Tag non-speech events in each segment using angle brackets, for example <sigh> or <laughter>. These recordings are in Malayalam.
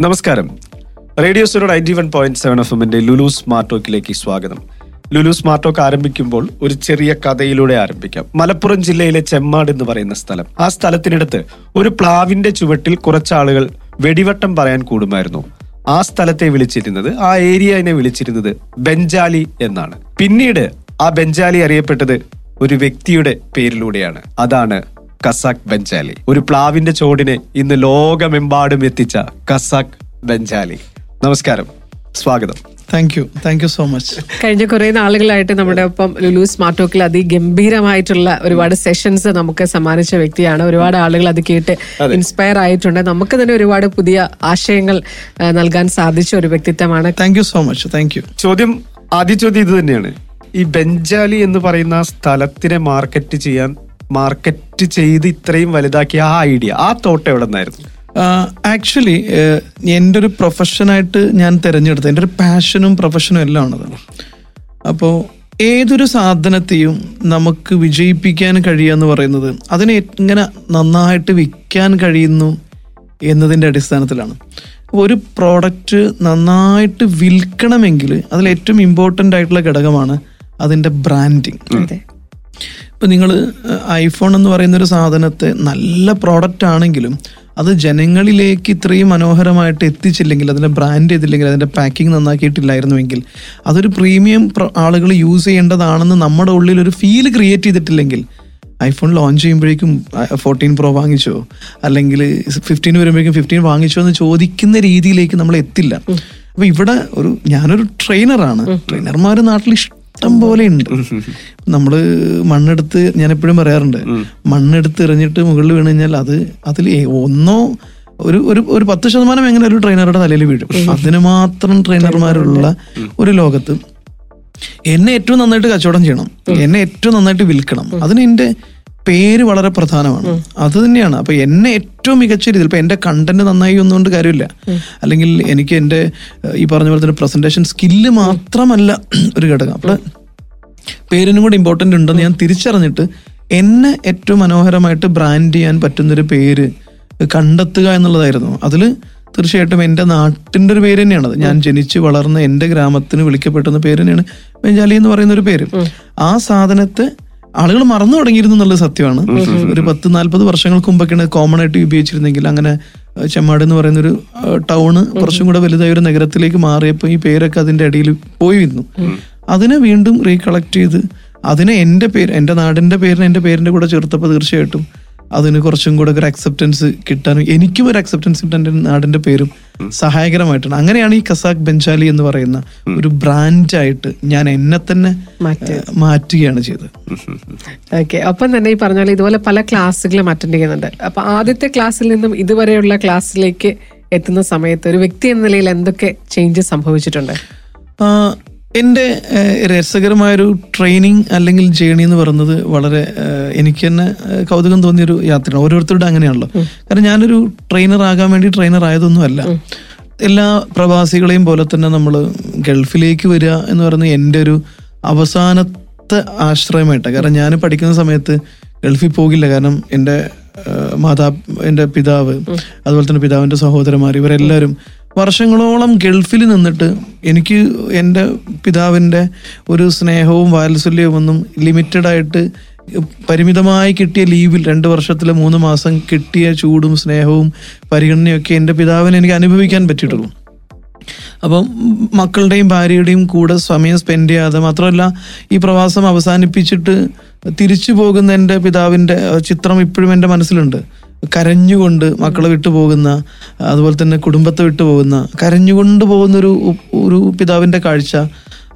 നമസ്കാരം. Radio Suno ninety one point seven F എമ്മിന്റെ ലുലു സ്മാർട്ട് ടോക്കിലേക്ക് സ്വാഗതം. ലുലു സ്മാർട്ട് ടോക്ക് ആരംഭിക്കുമ്പോൾ ഒരു ചെറിയ കഥയിലൂടെ ആരംഭിക്കാം. മലപ്പുറം ജില്ലയിലെ ചെമ്മാട് എന്ന് പറയുന്ന സ്ഥലം. ആ സ്ഥലത്തിനടുത്ത് ഒരു പ്ലാവിന്റെ ചുവട്ടിൽ കുറച്ചാളുകൾ വെടിവട്ടം പറയാൻ കൂടുമായിരുന്നു. ആ സ്ഥലത്തെ വിളിച്ചിരുന്നത് ആ ഏരിയനെ വിളിച്ചിരുന്നത് ബെഞ്ചാലി എന്നാണ്. പിന്നീട് ആ ബെഞ്ചാലി അറിയപ്പെട്ടത് ഒരു വ്യക്തിയുടെ പേരിലൂടെയാണ്. അതാണ് കസാഖ് ബെഞ്ചാലി. ഒരു പ്ലാവിന്റെ ചോടിനെ ഇന്ന് ലോകമെമ്പാടും എത്തിച്ച കസാഖ് ബെഞ്ചാലി. നമസ്കാരം. സ്വാഗതം. Thank you thank you so much കഴിഞ്ഞ കുറേ നാളുകളായിട്ട് നമ്മുടെ ഒപ്പം ലുലു സ്മാർട്ട് ടോക്കിൽ അതിഗംഭീരമായിട്ടുള്ള ഒരുപാട് സെഷൻസ് നമുക്ക് സമ്മാനിച്ച വ്യക്തിയാണ്. ഒരുപാട് ആളുകൾ അത് കേട്ട് ഇൻസ്പയർ ആയിട്ടുണ്ട്. നമുക്ക് തന്നെ ഒരുപാട് പുതിയ ആശയങ്ങൾ നൽകാൻ സാധിച്ച ഒരു വ്യക്തിത്വമാണ്. Thank you so much thank you ചോദ്യം ആദ്യ ചോദ്യം ഇത് തന്നെയാണ്. ഈ ബെഞ്ചാലി എന്ന് പറയുന്ന സ്ഥലത്തിനെ മാർക്കറ്റ് ചെയ്യാൻ മാർക്കറ്റ് ചെയ്ത് ഇത്രയും വലുതാക്കിയ ആ ഐഡിയ ആ തോട്ട് എവിടെ നിന്നായിരുന്നു? ആക്ച്വലി എന്റെ ഒരു പ്രൊഫഷനായിട്ട് ഞാൻ തിരഞ്ഞെടുത്തത് എന്റെ ഒരു പാഷനും പ്രൊഫഷനും എല്ലാം ആണത് അപ്പോൾ ഏതൊരു സാധനത്തെയും നമുക്ക് വിജയിപ്പിക്കാൻ കഴിയുക എന്ന് പറയുന്നത് അതിനെ എങ്ങനെ നന്നായിട്ട് വിൽക്കാൻ കഴിയുന്നു എന്നതിന്റെ അടിസ്ഥാനത്തിലാണ്. അപ്പോൾ ഒരു പ്രോഡക്റ്റ് നന്നായിട്ട് വിൽക്കണമെങ്കിൽ അതിൽ ഏറ്റവും ഇമ്പോർട്ടന്റ് ആയിട്ടുള്ള ഘടകമാണ് അതിന്റെ ബ്രാൻഡിങ് ഇപ്പം നിങ്ങൾ ഐഫോൺ എന്ന് പറയുന്ന ഒരു സാധനത്തെ നല്ല പ്രോഡക്റ്റ് ആണെങ്കിലും അത് ജനങ്ങളിലേക്ക് ഇത്രയും മനോഹരമായിട്ട് എത്തിച്ചില്ലെങ്കിൽ അതിന്റെ ബ്രാൻഡ് ചെയ്തില്ലെങ്കിൽ അതിന്റെ പാക്കിംഗ് നന്നാക്കിയിട്ടില്ലായിരുന്നുവെങ്കിൽ അതൊരു പ്രീമിയം ആളുകൾ യൂസ് ചെയ്യേണ്ടതാണെന്ന് നമ്മുടെ ഉള്ളിൽ ഒരു ഫീൽ ക്രിയേറ്റ് ചെയ്തിട്ടില്ലെങ്കിൽ ഐഫോൺ ലോഞ്ച് ചെയ്യുമ്പോഴേക്കും ഫോർട്ടീൻ പ്രോ വാങ്ങിച്ചോ? അല്ലെങ്കിൽ ഫിഫ്റ്റീൻ വരുമ്പോഴേക്കും ഫിഫ്റ്റീൻ വാങ്ങിച്ചോ എന്ന് ചോദിക്കുന്ന രീതിയിലേക്ക് നമ്മൾ എത്തില്ല. അപ്പോൾ ഇവിടെ ഒരു ഞാനൊരു ട്രെയിനറാണ് ട്രെയിനർമാർ നാട്ടിൽ ഇഷ്ടം പോലെ ഉണ്ട് നമ്മൾ മണ്ണെടുത്ത് ഞാൻ എപ്പോഴും പറയാറുണ്ട് മണ്ണെടുത്ത് എറിഞ്ഞിട്ട് മുകളിൽ വീണ് കഴിഞ്ഞാൽ അത് അതിൽ ഒന്നോ ഒരു ഒരു ഒരു പത്ത് ശതമാനം എങ്ങനെ ഒരു ട്രെയിനറുടെ തലയിൽ വീഴും. അതിന് മാത്രം ട്രെയിനർമാരുള്ള ഒരു ലോകത്ത് എന്നെ ഏറ്റവും നന്നായിട്ട് കച്ചവടം ചെയ്യണം എന്നെ ഏറ്റവും നന്നായിട്ട് വിൽക്കണം. അതിന് എന്റെ പേര് വളരെ പ്രധാനമാണ്. അത് തന്നെയാണ്. അപ്പൊ എന്നെ ഏറ്റവും മികച്ച രീതിയിൽ ഇപ്പൊ എന്റെ കണ്ടന്റ് നന്നായി ഒന്നുകൊണ്ട് കാര്യമില്ല. അല്ലെങ്കിൽ എനിക്ക് എന്റെ ഈ പറഞ്ഞ പോലെ തന്നെ പ്രസന്റേഷൻ സ്കില്ല് മാത്രമല്ല ഒരു ഘടകം. അപ്പോൾ പേരിനും കൂടെ ഇമ്പോർട്ടന്റ് ഉണ്ടെന്ന് ഞാൻ തിരിച്ചറിഞ്ഞിട്ട് എന്നെ ഏറ്റവും മനോഹരമായിട്ട് ബ്രാൻഡ് ചെയ്യാൻ പറ്റുന്നൊരു പേര് കണ്ടെത്തുക എന്നുള്ളതായിരുന്നു. അതിൽ തീർച്ചയായിട്ടും എന്റെ നാട്ടിന്റെ ഒരു പേര് തന്നെയാണത്. ഞാൻ ജനിച്ച് വളർന്ന എന്റെ ഗ്രാമത്തിന് വിളിക്കപ്പെട്ടുന്ന പേര് തന്നെയാണ് ബെഞ്ചാലി എന്ന് പറയുന്ന ഒരു പേര് ആ സാധനത്തെ ആളുകൾ മറന്നു തുടങ്ങിയിരുന്നു എന്നുള്ളത് സത്യമാണ്. ഒരു പത്ത് നാല്പത് വർഷങ്ങൾക്ക് മുമ്പൊക്കെയാണ് കോമൺ ആയിട്ട് ഉപയോഗിച്ചിരുന്നെങ്കിൽ അങ്ങനെ ചെമ്മാട് എന്ന് പറയുന്ന ഒരു ടൗണ് കുറച്ചും കൂടെ വലുതായ ഒരു നഗരത്തിലേക്ക് മാറിയപ്പോൾ ഈ പേരൊക്കെ അതിന്റെ അടിയിൽ പോയിരുന്നു അതിനെ വീണ്ടും റീകളക്ട് ചെയ്ത് അതിനെ എന്റെ പേര് എന്റെ നാടിന്റെ പേരിന് എന്റെ പേരിന്റെ കൂടെ ചേർത്തപ്പോൾ തീർച്ചയായിട്ടും അതിന് കുറച്ചും കൂടെ ഒരു അക്സെപ്റ്റൻസ് കിട്ടാനും എനിക്കും ഒരു അക്സെപ്റ്റൻസ് കിട്ടാൻ നാടിന്റെ പേരും സഹായകരമായിട്ടാണ്. അങ്ങനെയാണ് ഈ കസാഖ് ബെഞ്ചാലി എന്ന് പറയുന്ന ഒരു ബ്രാൻഡായിട്ട് ഞാൻ എന്നെ തന്നെ മാറ്റുകയാണ് ചെയ്തത്. ഓക്കെ ഒപ്പം തന്നെ ഈ പറഞ്ഞാൽ ഇതുപോലെ പല ക്ലാസ്സുകളും അറ്റൻഡ് ചെയ്യുന്നുണ്ട്. അപ്പൊ ആദ്യത്തെ ക്ലാസ്സിൽ നിന്നും ഇതുവരെയുള്ള ക്ലാസ്സിലേക്ക് എത്തുന്ന സമയത്ത് ഒരു വ്യക്തി എന്ന നിലയിൽ എന്തൊക്കെ ചേഞ്ചസ് സംഭവിച്ചിട്ടുണ്ട്? എന്റെ രസകരമായൊരു ട്രെയിനിങ് അല്ലെങ്കിൽ ജേണി എന്ന് പറയുന്നത് വളരെ എനിക്ക് തന്നെ കൗതുകം തോന്നിയൊരു യാത്രയാണ്. ഓരോരുത്തരുടെ അങ്ങനെയാണല്ലോ. കാരണം ഞാനൊരു ട്രെയിനർ ആകാൻ വേണ്ടി ട്രെയിനർ ആയതൊന്നുമല്ല. എല്ലാ പ്രവാസികളെയും പോലെ തന്നെ നമ്മൾ ഗൾഫിലേക്ക് വരിക എന്ന് പറയുന്നത് എന്റെ ഒരു അവസാനത്തെ ആശ്രയമായിട്ടാണ്. കാരണം ഞാൻ പഠിക്കുന്ന സമയത്ത് ഗൾഫിൽ പോകില്ല. കാരണം എന്റെ മാതാ എന്റെ പിതാവ് അതുപോലെ തന്നെ പിതാവിന്റെ സഹോദരന്മാർ ഇവരെല്ലാവരും വർഷങ്ങളോളം ഗൾഫിൽ നിന്നിട്ട് എനിക്ക് എന്റെ പിതാവിന്റെ ഒരു സ്നേഹവും വാത്സല്യവും ഒന്നും ലിമിറ്റഡ് ആയിട്ട് പരിമിതമായി കിട്ടിയ ലീവിൽ രണ്ട് വർഷത്തിലെ മൂന്ന് മാസം കിട്ടിയ ചൂടും സ്നേഹവും പരിഗണനയൊക്കെ എന്റെ പിതാവിന് എനിക്ക് അനുഭവിക്കാൻ പറ്റിയിട്ടുള്ളൂ. അപ്പം മക്കളുടെയും ഭാര്യയുടെയും കൂടെ സമയം സ്പെൻഡ് ചെയ്യാതെ മാത്രമല്ല ഈ പ്രവാസം അവസാനിപ്പിച്ചിട്ട് തിരിച്ചു പോകുന്ന എന്റെ പിതാവിന്റെ ചിത്രം ഇപ്പോഴും എന്റെ മനസ്സിലുണ്ട്. കരഞ്ഞുകൊണ്ട് മക്കളെ വിട്ടുപോകുന്ന അതുപോലെ തന്നെ കുടുംബത്തെ വിട്ടുപോകുന്ന കരഞ്ഞുകൊണ്ട് പോകുന്ന ഒരു ഒരു പിതാവിന്റെ കാഴ്ച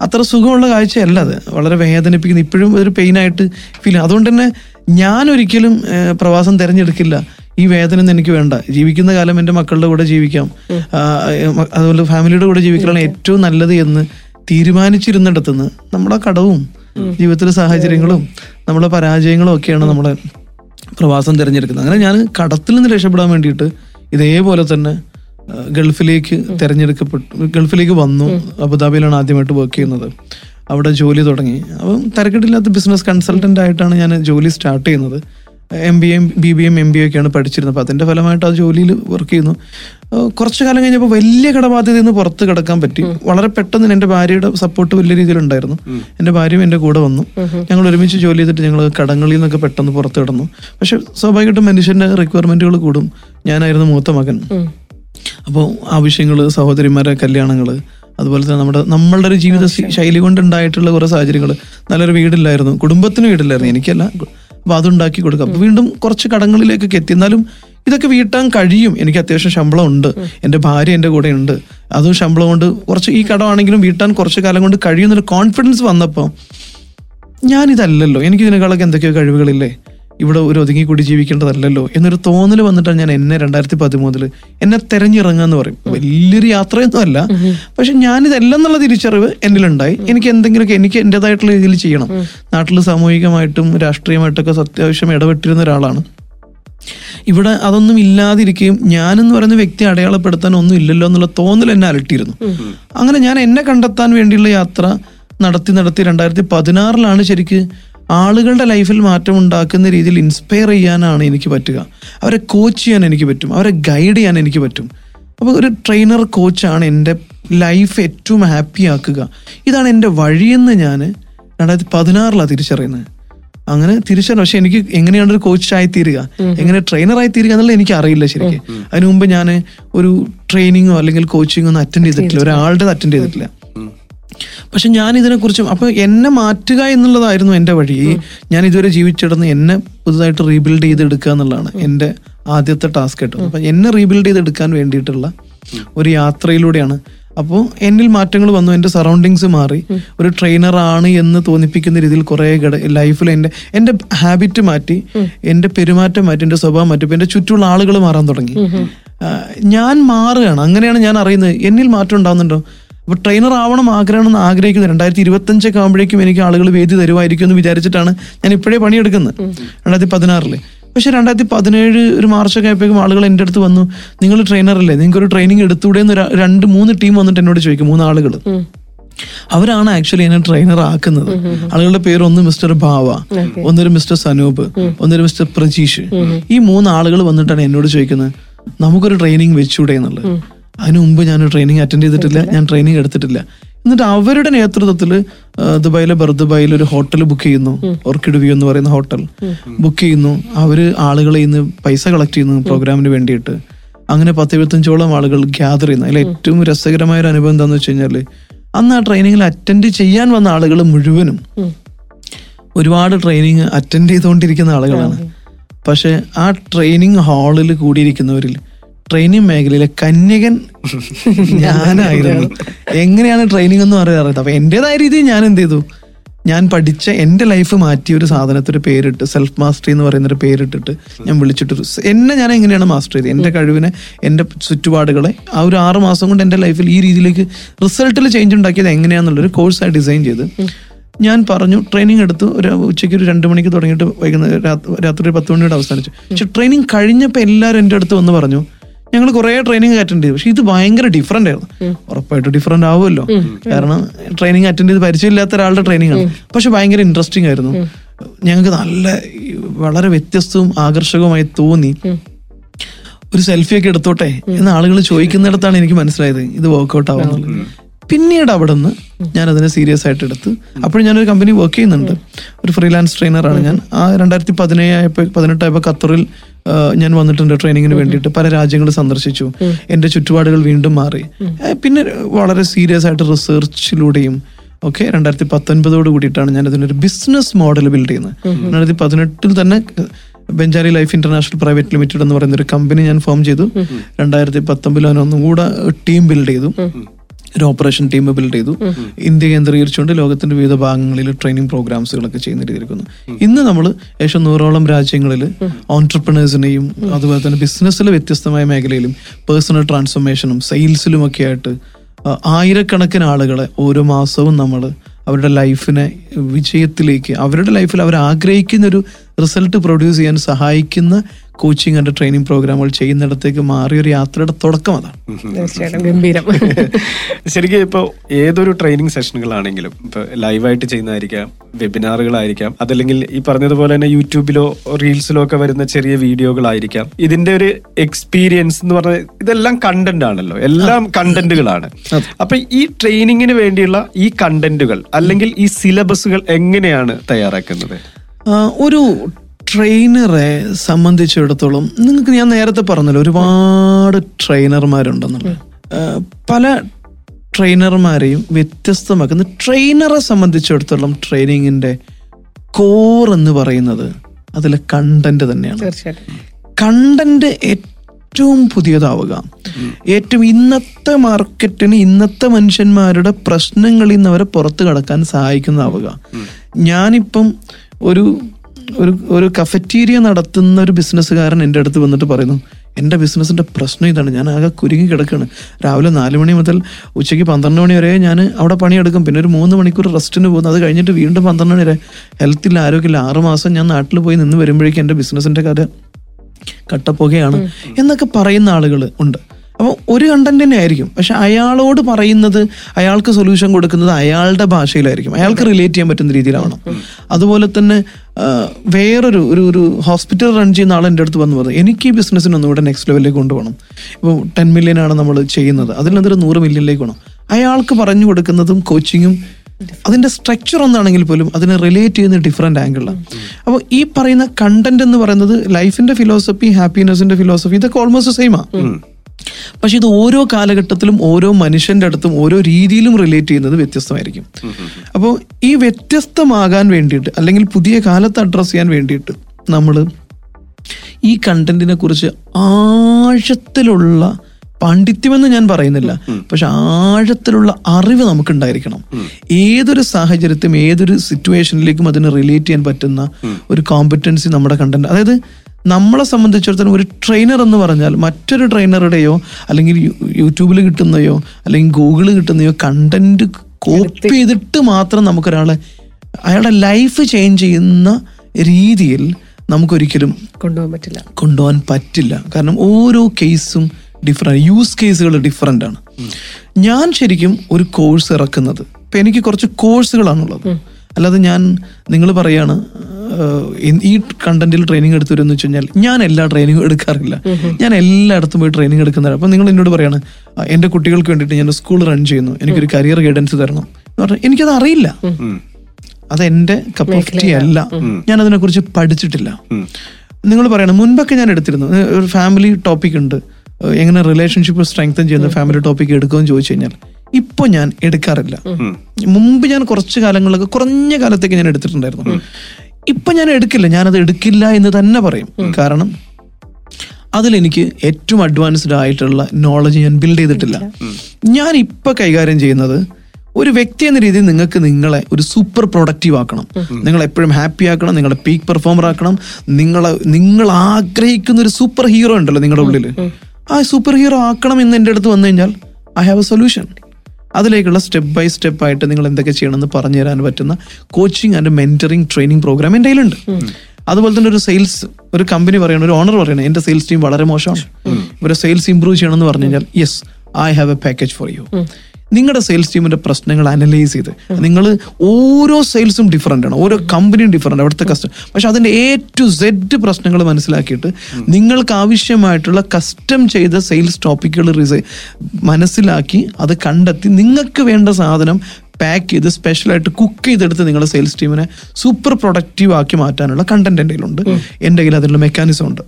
അത്ര സുഖമുള്ള കാഴ്ചയല്ല അത്. വളരെ വേദനിപ്പിക്കുന്ന. ഇപ്പോഴും ഒരു പെയിനായിട്ട് ഫീൽ അതുകൊണ്ട് തന്നെ ഞാൻ ഒരിക്കലും പ്രവാസം തിരഞ്ഞെടുക്കില്ല. ഈ വേദന എനിക്ക് വേണ്ട. ജീവിക്കുന്ന കാലം എന്റെ മക്കളുടെ കൂടെ ജീവിക്കാം. അതുപോലെ ഫാമിലിയുടെ കൂടെ ജീവിക്കലാണ് ഏറ്റവും നല്ലത് എന്ന് തീരുമാനിച്ചിരുന്നിടത്തുനിന്ന് നമ്മുടെ കടവും ജീവിതത്തിലെ സാഹചര്യങ്ങളും നമ്മുടെ പരാജയങ്ങളും ഒക്കെയാണ് നമ്മളെ പ്രവാസം തിരഞ്ഞെടുക്കുന്നത്. അങ്ങനെ ഞാൻ കടത്തിൽ നിന്ന് രക്ഷപ്പെടാൻ വേണ്ടിയിട്ട് ഇതേപോലെ തന്നെ ഗൾഫിലേക്ക് തിരഞ്ഞെടുക്കപ്പെട്ടു ഗൾഫിലേക്ക് വന്നു. അബുദാബിയിലാണ് ആദ്യമായിട്ട് വർക്ക് ചെയ്യുന്നത്. അവിടെ ജോലി തുടങ്ങി. അപ്പം തിരക്കിട്ടില്ലാത്ത ബിസിനസ് കൺസൾട്ടന്റ് ആയിട്ടാണ് ഞാൻ ജോലി സ്റ്റാർട്ട് ചെയ്യുന്നത്. M B M B B M M B ഒക്കെയാണ് പഠിച്ചിരുന്നത്. അപ്പോൾ അതിന്റെ ഫലമായിട്ട് ആ ജോലിയിൽ വർക്ക് ചെയ്യുന്നു. കുറച്ച് കാലം കഴിഞ്ഞപ്പോൾ വലിയ കടബാധ്യതയിൽ നിന്ന് പുറത്ത് കിടക്കാൻ പറ്റി. വളരെ പെട്ടെന്ന് എന്റെ ഭാര്യയുടെ സപ്പോർട്ട് വലിയ രീതിയിലുണ്ടായിരുന്നു എന്റെ ഭാര്യയും എന്റെ കൂടെ വന്നു. ഞങ്ങൾ ഒരുമിച്ച് ജോലി ചെയ്തിട്ട് ഞങ്ങൾ കടങ്ങളിൽ നിന്നൊക്കെ പെട്ടെന്ന് പുറത്ത് കിടന്നു. പക്ഷെ സ്വാഭാവികമായിട്ടും മനുഷ്യന്റെ റിക്വയർമെന്റുകൾ കൂടും. ഞാനായിരുന്നു മൂത്ത മകൻ. അപ്പോൾ ആവശ്യങ്ങൾ സഹോദരിമാരെ കല്യാണങ്ങൾ അതുപോലെ തന്നെ നമ്മുടെ നമ്മളുടെ ഒരു ജീവിത ശൈലി കൊണ്ടുണ്ടായിട്ടുള്ള കുറേ സാഹചര്യങ്ങൾ. നല്ലൊരു വീടില്ലായിരുന്നു. കുടുംബത്തിന് വീടില്ലായിരുന്നു. എനിക്കല്ല. അപ്പോൾ അതുണ്ടാക്കി കൊടുക്കാം. അപ്പോൾ വീണ്ടും കുറച്ച് കടങ്ങളിലേക്കൊക്കെ എത്തി. എന്നാലും ഇതൊക്കെ വീട്ടാൻ കഴിയും. എനിക്ക് അത്യാവശ്യം ശമ്പളം ഉണ്ട്. എന്റെ ഭാര്യ എന്റെ കൂടെ ഉണ്ട്. അതും ശമ്പളം കൊണ്ട് കുറച്ച് ഈ കടമാണെങ്കിലും വീട്ടാൻ കുറച്ച് കാലം കൊണ്ട് കഴിയുന്നൊരു കോൺഫിഡൻസ് വന്നപ്പോൾ ഞാനിതല്ലല്ലോ. എനിക്ക് ഇതിനേക്കാളൊക്കെ എന്തൊക്കെയോ കഴിവുകളില്ലേ? ഇവിടെ ഒരു ഒതുങ്ങി കൂടി ജീവിക്കേണ്ടതല്ലല്ലോ എന്നൊരു തോന്നൽ വന്നിട്ടാണ് ഞാൻ എന്നെ രണ്ടായിരത്തി പതിമൂന്നിൽ എന്നെ തെരഞ്ഞിറങ്ങുക എന്ന് പറയും. വലിയൊരു യാത്രയൊന്നും അല്ല. പക്ഷെ ഞാനിതല്ല എന്നുള്ള തിരിച്ചറിവ് എന്നിലുണ്ടായി. എനിക്ക് എന്തെങ്കിലുമൊക്കെ എനിക്ക് എന്റെതായിട്ടുള്ള രീതിയിൽ ചെയ്യണം. നാട്ടിൽ സാമൂഹികമായിട്ടും രാഷ്ട്രീയമായിട്ടൊക്കെ അത്യാവശ്യം ഇടപെട്ടിരുന്ന ഒരാളാണ്. ഇവിടെ അതൊന്നും ഇല്ലാതിരിക്കുകയും ഞാനെന്ന് പറയുന്ന വ്യക്തി അടയാളപ്പെടുത്താൻ ഒന്നും ഇല്ലല്ലോ എന്നുള്ള തോന്നൽ എന്നെ അലട്ടിയിരുന്നു. അങ്ങനെ ഞാൻ എന്നെ കണ്ടെത്താൻ വേണ്ടിയുള്ള യാത്ര നടത്തി നടത്തി രണ്ടായിരത്തി പതിനാറിലാണ് ശരിക്ക് ആളുകളുടെ ലൈഫിൽ മാറ്റം ഉണ്ടാക്കുന്ന രീതിയിൽ ഇൻസ്പയർ ചെയ്യാനാണ് എനിക്ക് പറ്റുക. അവരെ കോച്ച് ചെയ്യാൻ എനിക്ക് പറ്റും. അവരെ ഗൈഡ് ചെയ്യാൻ എനിക്ക് പറ്റും. അപ്പോൾ ഒരു ട്രെയിനർ കോച്ചാണ് എന്റെ ലൈഫ് ഏറ്റവും ഹാപ്പി ആക്കുക. ഇതാണ് എന്റെ വഴിയെന്ന് ഞാൻ രണ്ടായിരത്തി പതിനാറിലാണ് തിരിച്ചറിയുന്നത്. അങ്ങനെ തിരിച്ചറിഞ്ഞു. പക്ഷെ എനിക്ക് എങ്ങനെയാണ് ഒരു കോച്ചായി തീരുക? എങ്ങനെ ട്രെയിനറായി തീരുക എന്നുള്ളത് എനിക്ക് അറിയില്ല ശരിക്കും. അതിനു മുമ്പ് ഞാൻ ഒരു ട്രെയിനിങ്ങോ അല്ലെങ്കിൽ കോച്ചിങ്ങോ ഒന്നും അറ്റൻഡ് ചെയ്തിട്ടില്ല. ഒരാളുടെ അറ്റൻഡ് ചെയ്തിട്ടില്ല. പക്ഷെ ഞാൻ ഇതിനെക്കുറിച്ചും അപ്പൊ എന്നെ മാറ്റുക എന്നുള്ളതായിരുന്നു എന്റെ വഴി. ഞാൻ ഇതുവരെ ജീവിച്ചിടന്ന് എന്നെ പുതുതായിട്ട് റീബിൽഡ് ചെയ്തെടുക്കുക എന്നുള്ളതാണ് എന്റെ ആദ്യത്തെ ടാസ്ക് ആയിട്ട് അപ്പൊ എന്നെ റീബിൽഡ് ചെയ്തെടുക്കാൻ വേണ്ടിയിട്ടുള്ള ഒരു യാത്രയിലൂടെയാണ്. അപ്പോൾ എന്നിൽ മാറ്റങ്ങൾ വന്നു എന്റെ സറൗണ്ടിങ്സ് മാറി. ഒരു ട്രെയിനറാണ് എന്ന് തോന്നിപ്പിക്കുന്ന രീതിയിൽ കുറേ ഘട ലൈഫിൽ എന്റെ എന്റെ ഹാബിറ്റ് മാറ്റി എന്റെ പെരുമാറ്റം മാറ്റി എന്റെ സ്വഭാവം മാറ്റി ഇപ്പം എന്റെ ചുറ്റുമുള്ള ആളുകൾ മാറാൻ തുടങ്ങി. ഞാൻ മാറുകയാണ്. അങ്ങനെയാണ് ഞാൻ അറിയുന്നത്. എന്നിൽ മാറ്റം ഉണ്ടാവുന്നുണ്ടോ? അപ്പൊ ട്രെയിനർ ആവണം ആഗ്രഹമെന്ന് ആഗ്രഹിക്കുന്നത് രണ്ടായിരത്തി ഇരുപത്തഞ്ചൊക്കെ ആകുമ്പോഴേക്കും എനിക്ക് ആളുകൾ വേദി തരുമായിരിക്കും എന്ന് വിചാരിച്ചിട്ടാണ് ഞാൻ ഇപ്പോഴേ പണിയെടുക്കുന്നത്. രണ്ടായിരത്തി പതിനാറിൽ പക്ഷെ രണ്ടായിരത്തി പതിനേഴ് ഒരു മാർച്ചൊക്കെ ആയപ്പോഴേക്കും ആളുകൾ എന്റെ അടുത്ത് വന്നു നിങ്ങൾ ട്രെയിനറല്ലേ നിങ്ങൾക്ക് ഒരു ട്രെയിനിങ് എടുത്തൂടെ എന്ന് രണ്ട് മൂന്ന് ടീം വന്നിട്ട് എന്നോട് ചോദിക്കും മൂന്ന് ആളുകൾ. അവരാണ് ആക്ച്വലി എന്നെ ട്രെയിനർ ആക്കുന്നത്. ആളുകളുടെ പേര് ഒന്ന് മിസ്റ്റർ ഭാവ ഒന്നൊരു മിസ്റ്റർ സനൂപ് ഒന്നൊരു മിസ്റ്റർ പ്രജീഷ്. ഈ മൂന്ന് ആളുകൾ വന്നിട്ടാണ് എന്നോട് ചോദിക്കുന്നത് നമുക്കൊരു ട്രെയിനിങ് വെച്ചൂടെ എന്നുള്ളത്. അതിനു മുമ്പ് ഞാൻ ട്രെയിനിങ് അറ്റൻഡ് ചെയ്തിട്ടില്ല ഞാൻ ട്രെയിനിങ് എടുത്തിട്ടില്ല. എന്നിട്ട് അവരുടെ നേതൃത്വത്തിൽ ദുബായിലെ ബർദുബായിൽ ഒരു ഹോട്ടൽ ബുക്ക് ചെയ്യുന്നു ഓർക്കിഡ് വ്യൂ എന്ന് പറയുന്ന ഹോട്ടൽ ബുക്ക് ചെയ്യുന്നു. അവർ ആളുകളെ ഇന്ന് പൈസ കളക്ട് ചെയ്യുന്നു പ്രോഗ്രാമിന് വേണ്ടിയിട്ട്. അങ്ങനെ പത്ത് എഴുപത്തഞ്ചോളം ആളുകൾ ഗ്യാദർ ചെയ്യുന്നു. അതിൽ ഏറ്റവും രസകരമായ ഒരു അനുഭവം എന്താണെന്ന് വെച്ച് കഴിഞ്ഞാൽ അന്ന് ആ ട്രെയിനിങ്ങിൽ അറ്റൻഡ് ചെയ്യാൻ വന്ന ആളുകൾ മുഴുവനും ഒരുപാട് ട്രെയിനിങ് അറ്റൻഡ് ചെയ്തുകൊണ്ടിരിക്കുന്ന ആളുകളാണ്. പക്ഷെ ആ ട്രെയിനിങ് ഹാളിൽ കൂടിയിരിക്കുന്നവരിൽ ട്രെയിനിങ് മേഖലയിലെ കന്യകൻ ഞാനായിരുന്നു. എങ്ങനെയാണ് ട്രെയിനിങ് എന്ന് പറയാറ് അപ്പൊ എന്റേതായ രീതിയിൽ ഞാൻ എന്ത് ചെയ്തു? ഞാൻ പഠിച്ച എന്റെ ലൈഫ് മാറ്റിയ ഒരു സാധനത്തിന് പേരിട്ട് സെൽഫ് മാസ്റ്ററി എന്ന് പറയുന്ന ഒരു പേരിട്ടിട്ട് ഞാൻ വിളിച്ചിട്ട് എന്നെ ഞാൻ എങ്ങനെയാണ് മാസ്റ്റർ ചെയ്തത്? എന്റെ കഴിവിനെ എന്റെ ചുറ്റുപാടുകളെ ആ ഒരു ആറ് മാസം കൊണ്ട് എന്റെ ലൈഫിൽ ഈ രീതിയിലേക്ക് റിസൾട്ടിൽ ചേഞ്ച് ഉണ്ടാക്കിയത് എങ്ങനെയാണെന്നുള്ളൊരു കോഴ്സായി ഡിസൈൻ ചെയ്ത് ഞാൻ പറഞ്ഞു ട്രെയിനിങ് എടുത്തു. ഒരു ഉച്ചയ്ക്ക് ഒരു രണ്ട് മണിക്ക് തുടങ്ങിയിട്ട് വൈകുന്നേരം രാത്രി ഒരു പത്ത് മണിയോടെ അവസാനിച്ചു. പക്ഷെ ട്രെയിനിങ് കഴിഞ്ഞപ്പോൾ എല്ലാവരും എന്റെ അടുത്ത് വന്ന് പറഞ്ഞു ഞങ്ങൾ കുറേ ട്രെയിനിങ് അറ്റൻഡ് ചെയ്തു. പക്ഷെ ഇത് ഭയങ്കര ഡിഫറെന്റ് ആയിരുന്നു. ഉറപ്പായിട്ട് ഡിഫറെന്റ് ആവുമല്ലോ. കാരണം ട്രെയിനിങ് അറ്റൻഡ് ചെയ്ത് പരിചയമില്ലാത്ത ഒരാളുടെ ട്രെയിനിങ് ആണ്. പക്ഷെ ഭയങ്കര ഇൻട്രസ്റ്റിംഗ് ആയിരുന്നു. ഞങ്ങൾക്ക് നല്ല വളരെ വ്യത്യസ്തവും ആകർഷകവുമായി തോന്നി. ഒരു സെൽഫി ഒക്കെ എടുത്തോട്ടെ എന്ന് ആളുകൾ ചോദിക്കുന്നിടത്താണ് എനിക്ക് മനസ്സിലായത് ഇത് വർക്ക്ഔട്ട് ആവുന്നുള്ളത് പിന്നീട് അവിടെ നിന്ന് ഞാൻ അതിനെ സീരിയസ് ആയിട്ട് എടുത്ത്. അപ്പോഴും ഞാനൊരു കമ്പനി വർക്ക് ചെയ്യുന്നുണ്ട്. ഒരു ഫ്രീലാൻസ് ട്രെയിനറാണ് ഞാൻ. ആ രണ്ടായിരത്തി പതിനേഴായപ്പോൾ പതിനെട്ടായപ്പോൾ ഖത്തറിൽ ഞാൻ വന്നിട്ടുണ്ട് ട്രെയിനിങ്ങിന് വേണ്ടിയിട്ട്. പല രാജ്യങ്ങൾ സന്ദർശിച്ചു. എന്റെ ചുറ്റുപാടുകൾ വീണ്ടും മാറി. പിന്നെ വളരെ സീരിയസ് ആയിട്ട് റിസർച്ചിലൂടെയും ഓക്കെ രണ്ടായിരത്തി പത്തൊൻപതോട് കൂടിയിട്ടാണ് ഞാൻ അതിനൊരു ബിസിനസ് മോഡൽ ബിൽഡ് ചെയ്യുന്നത്. രണ്ടായിരത്തി പതിനെട്ടിൽ തന്നെ ബെഞ്ചാരി ലൈഫ് ഇന്റർനാഷണൽ പ്രൈവറ്റ് ലിമിറ്റഡ് എന്ന് പറയുന്ന ഒരു കമ്പനി ഞാൻ ഫോം ചെയ്തു. രണ്ടായിരത്തി പത്തൊമ്പതിൽ ഞാൻ ഒന്നും കൂടെ ടീം ബിൽഡ് ചെയ്തു ഒരു ഓപ്പറേഷൻ ടീം ബിൽഡ് ചെയ്തു. ഇന്ത്യ കേന്ദ്രീകരിച്ചുകൊണ്ട് ലോകത്തിന്റെ വിവിധ ഭാഗങ്ങളിൽ ട്രെയിനിങ് പ്രോഗ്രാംസുകളൊക്കെ ചെയ്യുന്ന രീതിയിലിരിക്കുന്നു ഇന്ന് നമ്മൾ ഏകദേശം നൂറോളം രാജ്യങ്ങളിൽ ഓൺടർപ്രണേഴ്സിനെയും അതുപോലെ തന്നെ ബിസിനസ്സിലെ വ്യത്യസ്തമായ മേഖലയിലും പേഴ്സണൽ ട്രാൻസ്ഫോർമേഷനും സെയിൽസിലും ഒക്കെ ആയിട്ട് ആയിരക്കണക്കിന് ആളുകളെ ഓരോ മാസവും നമ്മൾ അവരുടെ ലൈഫിനെ വിജയത്തിലേക്ക് അവരുടെ ലൈഫിൽ അവർ ആഗ്രഹിക്കുന്ന ഒരു റിസൾട്ട് പ്രൊഡ്യൂസ് ചെയ്യാൻ സഹായിക്കുന്ന കോച്ചിങ് ആൻഡ് ട്രെയിനിങ് പ്രോഗ്രാമുകൾ ചെയ്യുന്നിടത്തേക്ക് മാറിയ ഒരു യാത്രയുടെ തുടക്കം അതാണ്. തീർച്ചയായിട്ടും ഗംഭീരം. ശരിക്കും ഇപ്പോൾ ഏതൊരു ട്രെയിനിങ് സെഷനുകളാണെങ്കിലും ഇപ്പൊ ലൈവായിട്ട് ചെയ്യുന്നതായിരിക്കാം വെബിനാറുകളായിരിക്കാം അതല്ലെങ്കിൽ ഈ പറഞ്ഞതുപോലെ തന്നെ യൂട്യൂബിലോ റീൽസിലോ ഒക്കെ വരുന്ന ചെറിയ വീഡിയോകളായിരിക്കാം. ഇതിന്റെ ഒരു എക്സ്പീരിയൻസ് എന്ന് പറഞ്ഞാൽ ഇതെല്ലാം കണ്ടന്റ് ആണല്ലോ. എല്ലാം കണ്ടന്റുകളാണ് അപ്പൊ ഈ ട്രെയിനിങ്ങിന് വേണ്ടിയുള്ള ഈ കണ്ടന്റുകൾ അല്ലെങ്കിൽ ഈ സിലബസുകൾ എങ്ങനെയാണ് തയ്യാറാക്കുന്നത്? ഒരു ട്രെയിനറെ സംബന്ധിച്ചിടത്തോളം നിങ്ങൾക്ക് ഞാൻ നേരത്തെ പറഞ്ഞല്ലോ ഒരുപാട് ട്രെയിനർമാരുണ്ടെന്നുള്ളത് പല ട്രെയിനർമാരെയും വ്യത്യസ്തമാക്കുന്ന ട്രെയിനറെ സംബന്ധിച്ചിടത്തോളം ട്രെയിനിങ്ങിന്റെ കോർ എന്ന് പറയുന്നത് അതിലെ കണ്ടന്റ് തന്നെയാണ്. കണ്ടന്റ് ഏറ്റവും പുതിയതാവുക. ഏറ്റവും ഇന്നത്തെ മാർക്കറ്റിന് ഇന്നത്തെ മനുഷ്യന്മാരുടെ പ്രശ്നങ്ങളിൽ നിന്ന് അവരെ പുറത്തു കടക്കാൻ സഹായിക്കുന്നതാവുക. ഞാനിപ്പം ഒരു ഒരു ഒരു കഫറ്റീരിയ നടത്തുന്ന ഒരു ബിസിനസ്സുകാരൻ എന്റെ അടുത്ത് വന്നിട്ട് പറയുന്നു എന്റെ ബിസിനസ്സിന്റെ പ്രശ്നം ഇതാണ്. ഞാൻ ആകെ കുരുങ്ങി കിടക്കുകയാണ് രാവിലെ നാല് മണി മുതൽ ഉച്ചയ്ക്ക് പന്ത്രണ്ട് മണി വരെ ഞാൻ അവിടെ പണിയെടുക്കും. പിന്നെ ഒരു മൂന്ന് മണിക്കൂർ റെസ്റ്റിന് പോകുന്നു. അത് കഴിഞ്ഞിട്ട് വീണ്ടും പന്ത്രണ്ട് മണി വരെ ഹെൽത്തില്ല ആരോഗ്യമില്ല ആറ് മാസം ഞാൻ നാട്ടിൽ പോയി നിന്ന് വരുമ്പോഴേക്കും എന്റെ ബിസിനസ്സിന്റെ കഥ കട്ടപ്പുകയാണ് എന്നൊക്കെ പറയുന്ന ആളുകൾ ഉണ്ട്. അപ്പോൾ ഒരു കണ്ടന്റ് തന്നെ ആയിരിക്കും. പക്ഷെ അയാളോട് പറയുന്നത് അയാൾക്ക് സൊല്യൂഷൻ കൊടുക്കുന്നത് അയാളുടെ ഭാഷയിലായിരിക്കും. അയാൾക്ക് റിലേറ്റ് ചെയ്യാൻ പറ്റുന്ന രീതിയിലാവണം. അതുപോലെ തന്നെ വേറൊരു ഒരു ഒരു ഹോസ്പിറ്റൽ റൺ ചെയ്യുന്ന ആൾ എന്റെ അടുത്ത് വന്ന് പറഞ്ഞു എനിക്ക് ഈ ബിസിനസ്സിന് ഒന്നുകൂടെ നെക്സ്റ്റ് ലെവലിലേക്ക് കൊണ്ടുപോകണം. ഇപ്പോൾ ടെൻ മില്യൺ ആണ് നമ്മൾ ചെയ്യുന്നത്. അതിൽ നിന്നൊരു നൂറ് മില്യണിലേക്ക് വേണം. അയാൾക്ക് പറഞ്ഞു കൊടുക്കുന്നതും കോച്ചിങ്ങും അതിന്റെ സ്ട്രക്ചർ ഒന്നാണെങ്കിൽ പോലും അതിനെ റിലേറ്റ് ചെയ്യുന്ന ഡിഫറെന്റ് ആംഗിളാണ് അപ്പോൾ ഈ പറയുന്ന കണ്ടന്റ് എന്ന് പറയുന്നത് ലൈഫിന്റെ ഫിലോസഫി ഹാപ്പിനെസിന്റെ ഫിലോസഫി ഇതൊക്കെ ഓൾമോസ്റ്റ് സെയിമാ പക്ഷെ ഇത് ഓരോ കാലഘട്ടത്തിലും ഓരോ മനുഷ്യന്റെ അടുത്തും ഓരോ രീതിയിലും റിലേറ്റ് ചെയ്യുന്നത് വ്യത്യസ്തമായിരിക്കും. അപ്പോൾ ഈ വ്യത്യസ്തമാകാൻ വേണ്ടിയിട്ട് അല്ലെങ്കിൽ പുതിയ കാലത്ത് അഡ്രസ്സ് ചെയ്യാൻ വേണ്ടിയിട്ട് നമ്മൾ ഈ കണ്ടന്റിനെ കുറിച്ച് ആഴത്തിലുള്ള പാണ്ഡിത്യമെന്ന് ഞാൻ പറയുന്നില്ല. പക്ഷെ ആഴത്തിലുള്ള അറിവ് നമുക്കുണ്ടായിരിക്കണം. ഏതൊരു സാഹചര്യത്തിലും ഏതൊരു സിറ്റുവേഷനിലേക്കും അതിന് റിലേറ്റ് ചെയ്യാൻ പറ്റുന്ന ഒരു കോമ്പറ്റൻസി നമ്മുടെ കണ്ടന്റ് അതായത് നമ്മളെ സംബന്ധിച്ചിടത്തോളം ഒരു ട്രെയിനർ എന്ന് പറഞ്ഞാൽ മറ്റൊരു ട്രെയിനറുടെയോ അല്ലെങ്കിൽ യൂട്യൂബിൽ കിട്ടുന്നയോ അല്ലെങ്കിൽ ഗൂഗിളിൽ കിട്ടുന്നയോ കണ്ടന്റ് കോപ്പി ചെയ്തിട്ട് മാത്രം നമുക്കൊരാളെ അയാളുടെ ലൈഫ് ചേഞ്ച് ചെയ്യുന്ന രീതിയിൽ നമുക്കൊരിക്കലും കൊണ്ടുപോകാൻ പറ്റില്ല. കൊണ്ടുപോകാൻ പറ്റില്ല. കാരണം ഓരോ കേസും ഡിഫറെന്റ് യൂസ് കേസുകൾ ഡിഫറെന്റ് ആണ്. ഞാൻ ശരിക്കും ഒരു കോഴ്സ് ഇറക്കുന്നത്. ഇപ്പം എനിക്ക് കുറച്ച് കോഴ്സുകളാണുള്ളത് അല്ലാതെ ഞാൻ നിങ്ങൾ പറയാണ് ഈ കണ്ടന്റിൽ ട്രെയിനിങ് എടുത്തു എന്ന് വെച്ച് കഴിഞ്ഞാൽ ഞാൻ എല്ലാ ട്രെയിനിങ്ങും എടുക്കാറില്ല. ഞാൻ എല്ലായിടത്തും പോയി ട്രെയിനിങ് എടുക്കുന്നതാണ് അപ്പൊ നിങ്ങൾ എന്നോട് പറയാണ് എന്റെ എന്റെ കുട്ടികൾക്ക് വേണ്ടിയിട്ട് ഞാൻ സ്കൂൾ റൺ ചെയ്യുന്നു. എനിക്കൊരു കരിയർ ഗൈഡൻസ് തരണം. എന്ന് പറഞ്ഞാൽ എനിക്കത് അറിയില്ല. അത് എന്റെ കപ്പ് ഓഫ് ടീ അല്ല. ഞാൻ അതിനെക്കുറിച്ച് പഠിച്ചിട്ടില്ല. നിങ്ങൾ പറയണം മുൻപൊക്കെ ഞാൻ എടുത്തിരുന്നു. ഒരു ഫാമിലി ടോപ്പിക് ഉണ്ട്. എങ്ങനെ റിലേഷൻഷിപ്പ് സ്ട്രെങ്തൻ ചെയ്യുന്ന ഫാമിലി ടോപ്പിക് എടുക്കുമെന്ന് ചോദിച്ചു കഴിഞ്ഞാൽ ഇപ്പൊ ഞാൻ എടുക്കാറില്ല. മുമ്പ് ഞാൻ കുറച്ച് കാലങ്ങളൊക്കെ കുറഞ്ഞ കാലത്തേക്ക് ഞാൻ എടുത്തിട്ടുണ്ടായിരുന്നു. ഇപ്പൊ ഞാൻ എടുക്കില്ല. ഞാനത് എടുക്കില്ല എന്ന് തന്നെ പറയും. കാരണം അതിലെനിക്ക് ഏറ്റവും അഡ്വാൻസ്ഡ് ആയിട്ടുള്ള നോളജ് ഞാൻ ബിൽഡ് ചെയ്തിട്ടില്ല. ഞാൻ ഇപ്പൊ കൈകാര്യം ചെയ്യുന്നത് ഒരു വ്യക്തി എന്ന രീതിയിൽ നിങ്ങൾക്ക് നിങ്ങളെ ഒരു സൂപ്പർ പ്രൊഡക്റ്റീവ് ആക്കണം. നിങ്ങൾ എപ്പോഴും ഹാപ്പി ആക്കണം നിങ്ങളെ പീക്ക് പെർഫോമർ ആക്കണം. നിങ്ങളെ നിങ്ങൾ ആഗ്രഹിക്കുന്ന ഒരു സൂപ്പർ ഹീറോ ഉണ്ടല്ലോ നിങ്ങളുടെ ഉള്ളിൽ ആ സൂപ്പർ ഹീറോ ആക്കണം എന്ന് എന്റെ അടുത്ത് വന്നു കഴിഞ്ഞാൽ ഐ ഹാവ് എ സൊല്യൂഷൻ അതിലേക്കുള്ള സ്റ്റെപ്പ് ബൈ സ്റ്റെപ്പ് ആയിട്ട് നിങ്ങൾ എന്തൊക്കെ ചെയ്യണമെന്ന് പറഞ്ഞു തരാൻ പറ്റുന്ന coaching and mentoring training program എന്റെ കയ്യിലുണ്ട്. അതുപോലെ തന്നെ ഒരു സെയിൽസ് ഒരു കമ്പനി പറയണം ഒരു ഓണർ പറയണം എന്റെ സെയിൽസ് ടീം വളരെ മോശമാണ്. ഒരു സെയിൽസ് ഇംപ്രൂവ് ചെയ്യണമെന്ന് പറഞ്ഞു കഴിഞ്ഞാൽ yes I have a package for you നിങ്ങളുടെ സെയിൽസ് ടീമിന്റെ പ്രശ്നങ്ങൾ അനലൈസ് ചെയ്ത്. നിങ്ങൾ ഓരോ സെയിൽസും ഡിഫറന്റ് ആണ്. ഓരോ കമ്പനിയും ഡിഫറെന്റ് അവിടുത്തെ കസ്റ്റമർ പക്ഷെ അതിന്റെ എ ടു സെഡ് പ്രശ്നങ്ങൾ മനസ്സിലാക്കിയിട്ട് നിങ്ങൾക്ക് ആവശ്യമായിട്ടുള്ള കസ്റ്റം ചെയ്ത സെയിൽസ് ടോപ്പിക്കുകൾ മനസ്സിലാക്കി അത് കണ്ടെത്തി നിങ്ങൾക്ക് വേണ്ട സാധനം പാക്ക് ചെയ്ത് സ്പെഷ്യലായിട്ട് കുക്ക് ചെയ്തെടുത്ത് നിങ്ങളുടെ സെയിൽസ് ടീമിനെ സൂപ്പർ പ്രൊഡക്റ്റീവ് ആക്കി മാറ്റാനുള്ള കണ്ടന്റ് എന്റെ കയ്യിലുണ്ട്. എന്റെ കയ്യിൽ അതിനുള്ള മെക്കാനിസം ഉണ്ട്.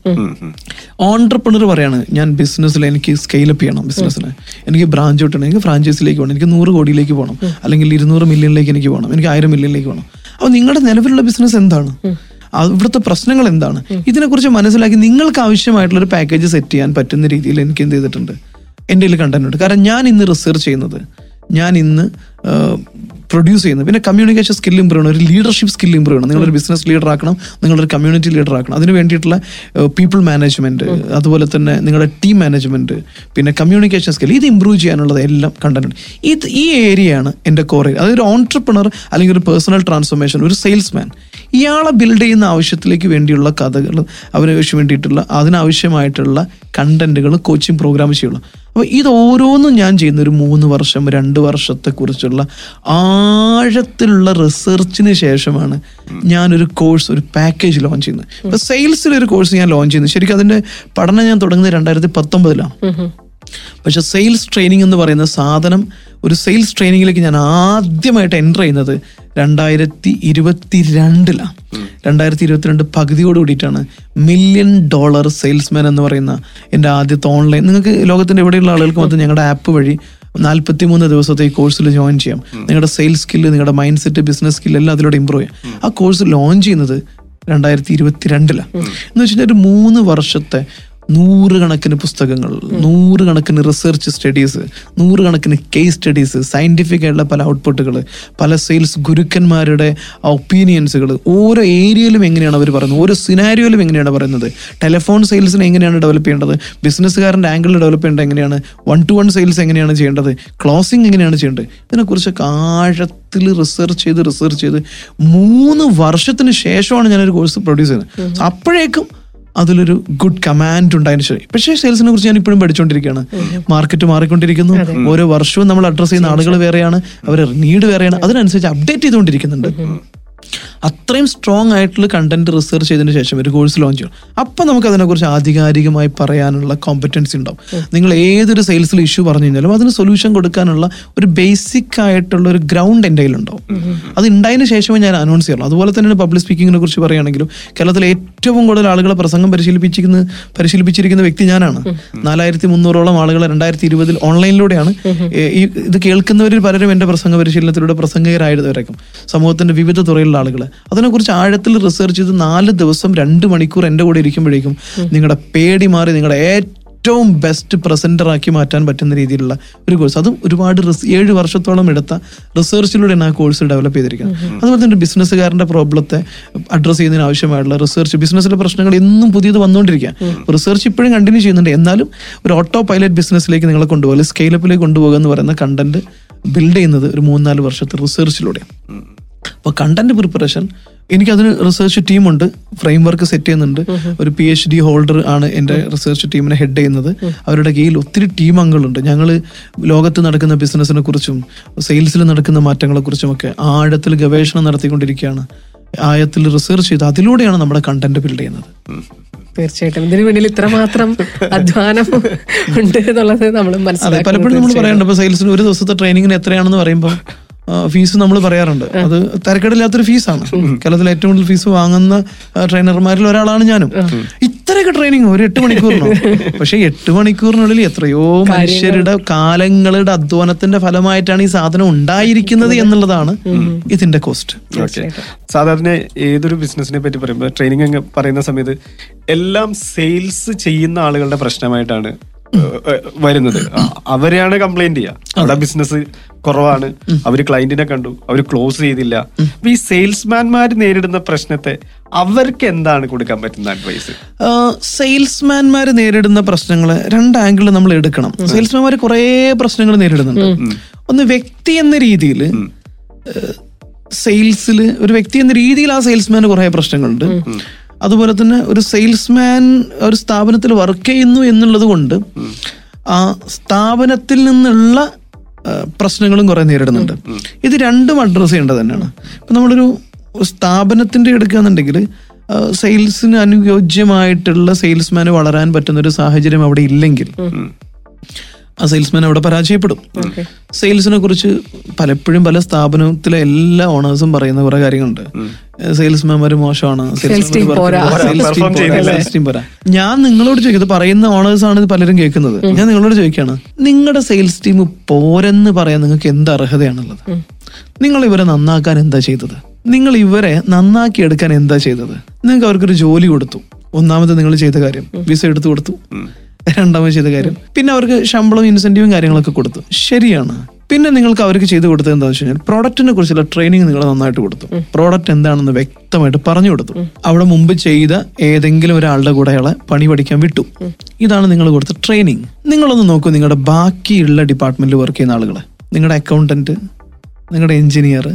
ഓൺടർപ്രണർ പറയാണ് ഞാൻ ബിസിനസ്സിൽ എനിക്ക് സ്കെയിലപ്പ് ചെയ്യണം ബിസിനസ്സിന് എനിക്ക് ബ്രാഞ്ച് വിട്ടണം എനിക്ക് ഫ്രാഞ്ചൈസിലേക്ക് പോകണം എനിക്ക് നൂറ് കോടിയിലേക്ക് പോകണം അല്ലെങ്കിൽ ഇരുന്നൂറ് മില്യണിലേക്ക് എനിക്ക് പോകണം എനിക്ക് ആയിരം മില്യണിലേക്ക് പോകണം. അപ്പോൾ നിങ്ങളുടെ നിലവിലുള്ള ബിസിനസ് എന്താണ്? ഇവിടുത്തെ പ്രശ്നങ്ങൾ എന്താണ്? ഇതിനെക്കുറിച്ച് മനസ്സിലാക്കി നിങ്ങൾക്ക് ആവശ്യമായിട്ടുള്ള ഒരു പാക്കേജ് സെറ്റ് ചെയ്യാൻ പറ്റുന്ന രീതിയിൽ എനിക്ക് എന്ത് ചെയ്തിട്ടുണ്ട്? എന്റെ കയ്യിൽ കണ്ടന്റ് ഉണ്ട്. കാരണം ഞാൻ ഇന്ന് റിസർച്ച് ചെയ്യുന്നത് ഞാൻ ഇന്ന് പ്രൊഡ്യൂസ് ചെയ്യുന്നത് പിന്നെ കമ്മ്യൂണിക്കേഷൻ സ്കിൽ ഇമ്പ്രൂവ് ചെയ്യണം. ഒരു ലീഡർഷിപ്പ് സ്കിൽ ഇമ്പ്രൂവ് ചെയ്യണം. നിങ്ങളൊരു ബിസിനസ് ലീഡർ ആക്കണം. നിങ്ങളൊരു കമ്മ്യൂണിറ്റി ലീഡർ ആക്കണം. അതിന് വേണ്ടിയിട്ടുള്ള പീപ്പിൾ മാനേജ്മെന്റ് അതുപോലെ തന്നെ നിങ്ങളുടെ ടീം മാനേജ്മെന്റ് പിന്നെ കമ്മ്യൂണിക്കേഷൻ സ്കിൽ ഇത് ഇമ്പ്രൂവ് ചെയ്യാനുള്ളത് എല്ലാം കണ്ടന്റ് ഇത് ഈ ഏരിയയാണ് എന്റെ കോർ അതൊരു ഓൺട്രപ്രണർ അല്ലെങ്കിൽ ഒരു പേഴ്സണൽ ട്രാൻസ്ഫോർമേഷൻ ഒരു സെയിൽസ്മാൻ ഇയാളെ ബിൽഡ് ചെയ്യുന്ന ആവശ്യത്തിലേക്ക് വേണ്ടിയുള്ള കഥകൾ അവന് വേണ്ടിയിട്ടുള്ള അതിനാവശ്യമായിട്ടുള്ള കണ്ടന്റുകൾ കോച്ചിങ് പ്രോഗ്രാം ചെയ്യുള്ളൂ. അപ്പോൾ ഇത് ഓരോന്നും ഞാൻ ചെയ്യുന്ന. ഒരു മൂന്ന് വർഷം രണ്ട് വർഷത്തെക്കുറിച്ചുള്ള ആഴത്തിലുള്ള റിസർച്ചിന് ശേഷമാണ് ഞാനൊരു കോഴ്സ് ഒരു പാക്കേജ് ലോഞ്ച് ചെയ്യുന്നത്. ഇപ്പൊ സെയിൽസിൽ ഒരു കോഴ്സ് ഞാൻ ലോഞ്ച് ചെയ്യുന്നത് ശരിക്കും അതിന്റെ പഠനം ഞാൻ തുടങ്ങുന്നത് രണ്ടായിരത്തി പത്തൊമ്പതിലാണ് പക്ഷെ സെയിൽസ് ട്രെയിനിങ് എന്ന് പറയുന്ന സാധനം ഒരു സെയിൽസ് ട്രെയിനിങ്ങിലേക്ക് ഞാൻ ആദ്യമായിട്ട് എന്റർ ചെയ്യുന്നത് രണ്ടായിരത്തി ഇരുപത്തി രണ്ടിലാണ് രണ്ടായിരത്തി ഇരുപത്തിരണ്ട് പകുതിയോട് കൂടിയിട്ടാണ് മില്യൺ ഡോളർ സെയിൽസ്മാൻ എന്ന് പറയുന്ന എന്റെ ആദ്യത്തെ ഓൺലൈൻ നിങ്ങൾക്ക് ലോകത്തിന്റെ എവിടെയുള്ള ആളുകൾക്ക് മൊത്തം ഞങ്ങളുടെ ആപ്പ് വഴി നാൽപ്പത്തി മൂന്ന് ദിവസത്തെ ഈ കോഴ്സിൽ ജോയിൻ ചെയ്യാം. നിങ്ങളുടെ സെയിൽസ് സ്കില്ല് നിങ്ങളുടെ മൈൻഡ് സെറ്റ് ബിസിനസ് സ്കില്ല് എല്ലാം അതിലൂടെ ഇമ്പ്രൂവ് ചെയ്യാം. ആ കോഴ്സ് ലോഞ്ച് ചെയ്യുന്നത് രണ്ടായിരത്തി ഇരുപത്തിരണ്ടിലാണ് എന്ന് വെച്ച് കഴിഞ്ഞാൽ ഒരു മൂന്ന് വർഷത്തെ നൂറുകണക്കിന് പുസ്തകങ്ങൾ നൂറുകണക്കിന് റിസർച്ച് സ്റ്റഡീസ് നൂറുകണക്കിന് കേസ് സ്റ്റഡീസ് സയന്റിഫിക് ആയിട്ടുള്ള പല ഔട്ട്പുട്ടുകൾ പല സെയിൽസ് ഗുരുക്കന്മാരുടെ ഒപ്പീനിയൻസുകൾ ഓരോ ഏരിയയിലും എങ്ങനെയാണ് അവർ പറയുന്നത്? ഓരോ സിനാരിയോയിലും എങ്ങനെയാണ് പറയുന്നത്? ടെലിഫോൺ സെയിൽസിന് എങ്ങനെയാണ് ഡെവലപ്പ് ചെയ്യേണ്ടത്? ബിസിനസ്സുകാരന്റെ ആംഗിളിൽ ഡെവലപ്പ് ചെയ്യേണ്ടത് എങ്ങനെയാണ്? വൺ ടു വൺ സെയിൽസ് എങ്ങനെയാണ് ചെയ്യേണ്ടത്? ക്ലോസിംഗ് എങ്ങനെയാണ് ചെയ്യേണ്ടത്? ഇതിനെക്കുറിച്ചൊക്കെ ആഴത്തിൽ റിസർച്ച് ചെയ്ത് റിസർച്ച് ചെയ്ത് മൂന്ന് വർഷത്തിന് ശേഷമാണ് ഞാനൊരു കോഴ്സ് പ്രൊഡ്യൂസ് ചെയ്യുന്നത്. അപ്പോഴേക്കും അതിലൊരു ഗുഡ് കമാൻഡ് ഉണ്ടായതിനു ശേഷം. പക്ഷേ സെയിൽസിനെ കുറിച്ച് ഞാൻ ഇപ്പോഴും പഠിച്ചുകൊണ്ടിരിക്കുകയാണ് മാർക്കറ്റ് മാറിക്കൊണ്ടിരിക്കുന്നു. ഓരോ വർഷവും നമ്മൾ അഡ്രസ് ചെയ്യുന്ന ആളുകൾ വേറെയാണ്. അവരുടെ നീഡ് വേറെയാണ്. അതിനനുസരിച്ച് അപ്ഡേറ്റ് ചെയ്തുകൊണ്ടിരിക്കുന്നുണ്ട്. അത്രയും സ്ട്രോങ് ആയിട്ടുള്ള കണ്ടന്റ് റിസർച്ച് ചെയ്തതിന് ശേഷം ഒരു കോഴ്സ് ലോഞ്ച് ചെയ്യണം. അപ്പം നമുക്ക് അതിനെക്കുറിച്ച് ആധികാരികമായി പറയാനുള്ള കോമ്പറ്റൻസി ഉണ്ടാവും. നിങ്ങൾ ഏതൊരു സെയിൽസിൽ ഇഷ്യൂ പറഞ്ഞു കഴിഞ്ഞാലും അതിന് സൊല്യൂഷൻ കൊടുക്കാനുള്ള ഒരു ബേസിക് ആയിട്ടുള്ള ഒരു ഗ്രൗണ്ട് എന്റെ കയ്യിലുണ്ടാവും അത് ഉണ്ടായതിനു ശേഷമേ ഞാൻ അനൗൺസ് ചെയ്യുള്ളൂ അതുപോലെ തന്നെ പബ്ലിക് സ്പീക്കിങ്ങിനെ കുറിച്ച് പറയുകയാണെങ്കിലും കേരളത്തിലെ ഏറ്റവും കൂടുതൽ ആളുകളെ പ്രസംഗം പരിശീലിപ്പിച്ചിരിക്കുന്ന പരിശീലിപ്പിച്ചിരിക്കുന്ന വ്യക്തി ഞാനാണ്. നാലായിരത്തി മുന്നൂറോളം ആളുകൾ രണ്ടായിരത്തി ഇരുപതിൽ ഓൺലൈനിലൂടെയാണ് ഇത് കേൾക്കുന്നവരിൽ പലരും എന്റെ പ്രസംഗ പരിശീലനത്തിലൂടെ പ്രസംഗകരായവരേക്കും. സമൂഹത്തിന്റെ വിവിധ തുറയിലുള്ള ആളുകൾ അതിനെക്കുറിച്ച് ആഴത്തിൽ റിസർച്ച് ചെയ്ത് നാല് ദിവസം രണ്ട് മണിക്കൂർ എന്റെ കൂടെ ഇരിക്കുമ്പോഴേക്കും നിങ്ങളുടെ പേടി മാറി നിങ്ങളുടെ ഏറ്റവും ബെസ്റ്റ് പ്രസന്റർ ആക്കി മാറ്റാൻ പറ്റുന്ന രീതിയിലുള്ള ഒരു കോഴ്സ് അതും ഒരുപാട് ഏഴ് വർഷത്തോളം എടുത്ത റിസർച്ചിലൂടെയാണ് ആ കോഴ്സ് ഡെവലപ്പ് ചെയ്തിരിക്കുന്നത്. അതുപോലെ തന്നെ ബിസിനസ്സുകാരന്റെ പ്രോബ്ലത്തെ അഡ്രസ്സ് ചെയ്യുന്നതിന് ആവശ്യമായിട്ടുള്ള റിസർച്ച് ബിസിനസ്സിലെ പ്രശ്നങ്ങൾ എന്നും പുതിയത് വന്നുകൊണ്ടിരിക്കുക റിസർച്ച് ഇപ്പോഴും കണ്ടിന്യൂ ചെയ്യുന്നുണ്ട്. എന്നാലും ഒരു ഓട്ടോ പൈലറ്റ് ബിസിനസ്സിലേക്ക് നിങ്ങളെ കൊണ്ടുപോകുക സ്കെയിലപ്പിലേക്ക് കൊണ്ടുപോകുക എന്ന് പറയുന്ന കണ്ടന്റ് ബിൽഡ് ചെയ്യുന്നത് ഒരു മൂന്നാൽ വർഷത്തെ റിസർച്ചിലൂടെയാണ് അപ്പോൾ കണ്ടന്റ് പ്രിപ്പറേഷൻ എനിക്കതിന് റിസർച്ച് ടീമുണ്ട് ഫ്രെയിം വർക്ക് സെറ്റ് ചെയ്യുന്നുണ്ട്. ഒരു പി എച്ച് ഡി ഹോൾഡർ ആണ് എന്റെ റിസർച്ച് ടീമിനെ ഹെഡ് ചെയ്യുന്നത്. അവരുടെ കീഴിൽ ഒത്തിരി ടീം അംഗങ്ങളുണ്ട്. ഞങ്ങൾ ലോകത്ത് നടക്കുന്ന ബിസിനസ്സിനെ കുറിച്ചും സെയിൽസിൽ നടക്കുന്ന മാറ്റങ്ങളെ കുറിച്ചുമൊക്കെ ആഴത്തിൽ ഗവേഷണം നടത്തിക്കൊണ്ടിരിക്കുകയാണ്. ആയത്തിൽ റിസർച്ച് ചെയ്ത് അതിലൂടെയാണ് നമ്മുടെ കണ്ടന്റ് ബിൽഡ് ചെയ്യുന്നത്. തീർച്ചയായിട്ടും. ഇതിനു വേണ്ടി ഇത്രമാത്രം അധ്വാനം ഉണ്ട് എന്നുള്ളത് നമ്മൾ മനസ്സിലാക്കി പലപ്പോഴും നമ്മൾ പറയാറുണ്ട് സെയിൽസിന് ഒരു ദിവസത്തെ ട്രെയിനിങ്ങിന് എത്രയാണെന്ന് പറയുമ്പോൾ ഫീസ് നമ്മൾ പറയാറുണ്ട്. അത് തരക്കേടില്ലാത്തൊരു ഫീസാണ്. കേരളത്തിൽ ഏറ്റവും കൂടുതൽ ഫീസ് വാങ്ങുന്ന ട്രെയിനർമാരിൽ ഒരാളാണ് ഞാനും. ഇത്രയൊക്കെ ട്രെയിനിങ് ഒരു എട്ട് മണിക്കൂറിനോ? പക്ഷെ എട്ട് മണിക്കൂറിനുള്ളിൽ എത്രയോ മനുഷ്യരുടെ കാലങ്ങളുടെ അധ്വാനത്തിന്റെ ഫലമായിട്ടാണ് ഈ സാധനം ഉണ്ടായിരിക്കുന്നത് എന്നുള്ളതാണ് ഇതിന്റെ കോസ്റ്റ് സാധാരണ ഏതൊരു ബിസിനസിനെ പറ്റി പറയുമ്പോൾ ട്രെയിനിങ് പറയുന്ന സമയത്ത് എല്ലാം സെയിൽസ് ചെയ്യുന്ന ആളുകളുടെ പ്രശ്നമായിട്ടാണ് വരുന്നത്. <clears throat> അവരെയാണ് കംപ്ലൈന്റ് ചെയ്യുക അവിടെ ബിസിനസ് കുറവാണ്. അവർ ക്ലയന്റിനെ കണ്ടു. അവർ ക്ലോസ് ചെയ്തില്ല. അപ്പൊ ഈ സെയിൽസ്മാൻമാർ നേരിടുന്ന പ്രശ്നത്തെ അവർക്ക് എന്താണ് കൊടുക്കാൻ പറ്റുന്ന അഡ്വൈസ് സെയിൽസ്മാൻമാർ നേരിടുന്ന പ്രശ്നങ്ങൾ രണ്ട് ആംഗിളിൽ നമ്മൾ എടുക്കണം. സെയിൽസ്മാൻമാർ കുറേ പ്രശ്നങ്ങൾ നേരിടുന്നുണ്ട്. ഒന്ന് വ്യക്തി എന്ന രീതിയിൽ സെയിൽസിൽ ഒരു വ്യക്തി എന്ന രീതിയിൽ ആ സെയിൽസ്മാന് കുറേ പ്രശ്നങ്ങളുണ്ട്. അതുപോലെ തന്നെ ഒരു സെയിൽസ്മാൻ ഒരു സ്ഥാപനത്തിൽ വർക്ക് ചെയ്യുന്നു എന്നുള്ളത് കൊണ്ട് ആ സ്ഥാപനത്തിൽ നിന്നുള്ള പ്രശ്നങ്ങളും കുറെ നേരിടുന്നുണ്ട്. ഇത് രണ്ടും അഡ്രസ് ചെയ്യേണ്ടത് തന്നെയാണ്. ഇപ്പൊ നമ്മളൊരു സ്ഥാപനത്തിന്റെ എടുക്കുകയാണെന്നുണ്ടെങ്കിൽ സെയിൽസിന് അനുയോജ്യമായിട്ടുള്ള സെയിൽസ്മാന് വളരാൻ പറ്റുന്ന ഒരു സാഹചര്യം അവിടെ ഇല്ലെങ്കിൽ ആ സെയിൽസ്മാൻ അവിടെ പരാജയപ്പെടും. സെയിൽസിനെ കുറിച്ച് പലപ്പോഴും പല സ്ഥാപനത്തിലെ എല്ലാ ഓണേഴ്സും പറയുന്ന കുറെ കാര്യങ്ങളുണ്ട്. സെയിൽസ്മാൻമാര് മോശമാണ്. സെയിൽസ് ടീം പോരാ. ഞാൻ നിങ്ങളോട് ചോദിക്കുന്നത് പറയുന്ന ഓണേഴ്സ് ആണ് പലരും കേൾക്കുന്നത്. ഞാൻ നിങ്ങളോട് ചോദിക്കാണ് നിങ്ങളുടെ സെയിൽസ് ടീം പോരെന്ന് പറയാൻ നിങ്ങൾക്ക് എന്ത് അർഹതയാണുള്ളത്? നിങ്ങൾ ഇവരെ നന്നാക്കാൻ എന്താ ചെയ്തത്? നിങ്ങൾ ഇവരെ നന്നാക്കി എടുക്കാൻ എന്താ ചെയ്തത്? നിങ്ങൾക്ക് അവർക്കൊരു ജോലി കൊടുത്തു. ഒന്നാമത് നിങ്ങൾ ചെയ്ത കാര്യം വിസ എടുത്തു കൊടുത്തു. രണ്ടാമത് ചെയ്ത കാര്യം. പിന്നെ അവർക്ക് ശമ്പളവും ഇൻസെന്റീവും കാര്യങ്ങളൊക്കെ കൊടുത്തു. ശരിയാണ്. പിന്നെ നിങ്ങൾക്ക് അവർക്ക് ചെയ്തു കൊടുത്തത് എന്താണെന്ന് വെച്ച് കഴിഞ്ഞാൽ പ്രോഡക്റ്റിനെ കുറിച്ചുള്ള ട്രെയിനിങ് നിങ്ങൾ നന്നായിട്ട് കൊടുത്തു. പ്രോഡക്റ്റ് എന്താണെന്ന് വ്യക്തമായിട്ട് പറഞ്ഞു കൊടുത്തു. അവിടെ മുമ്പ് ചെയ്ത ഏതെങ്കിലും ഒരാളുടെ കൂടെ അയാളെ പണി പഠിക്കാൻ വിട്ടു. ഇതാണ് നിങ്ങൾ കൊടുത്ത ട്രെയിനിങ് നിങ്ങളൊന്ന് നോക്കൂ നിങ്ങളുടെ ബാക്കിയുള്ള ഡിപ്പാർട്ട്മെന്റിൽ വർക്ക് ചെയ്യുന്ന ആളുകൾ നിങ്ങളുടെ അക്കൗണ്ടന്റ് നിങ്ങളുടെ എഞ്ചിനീയർ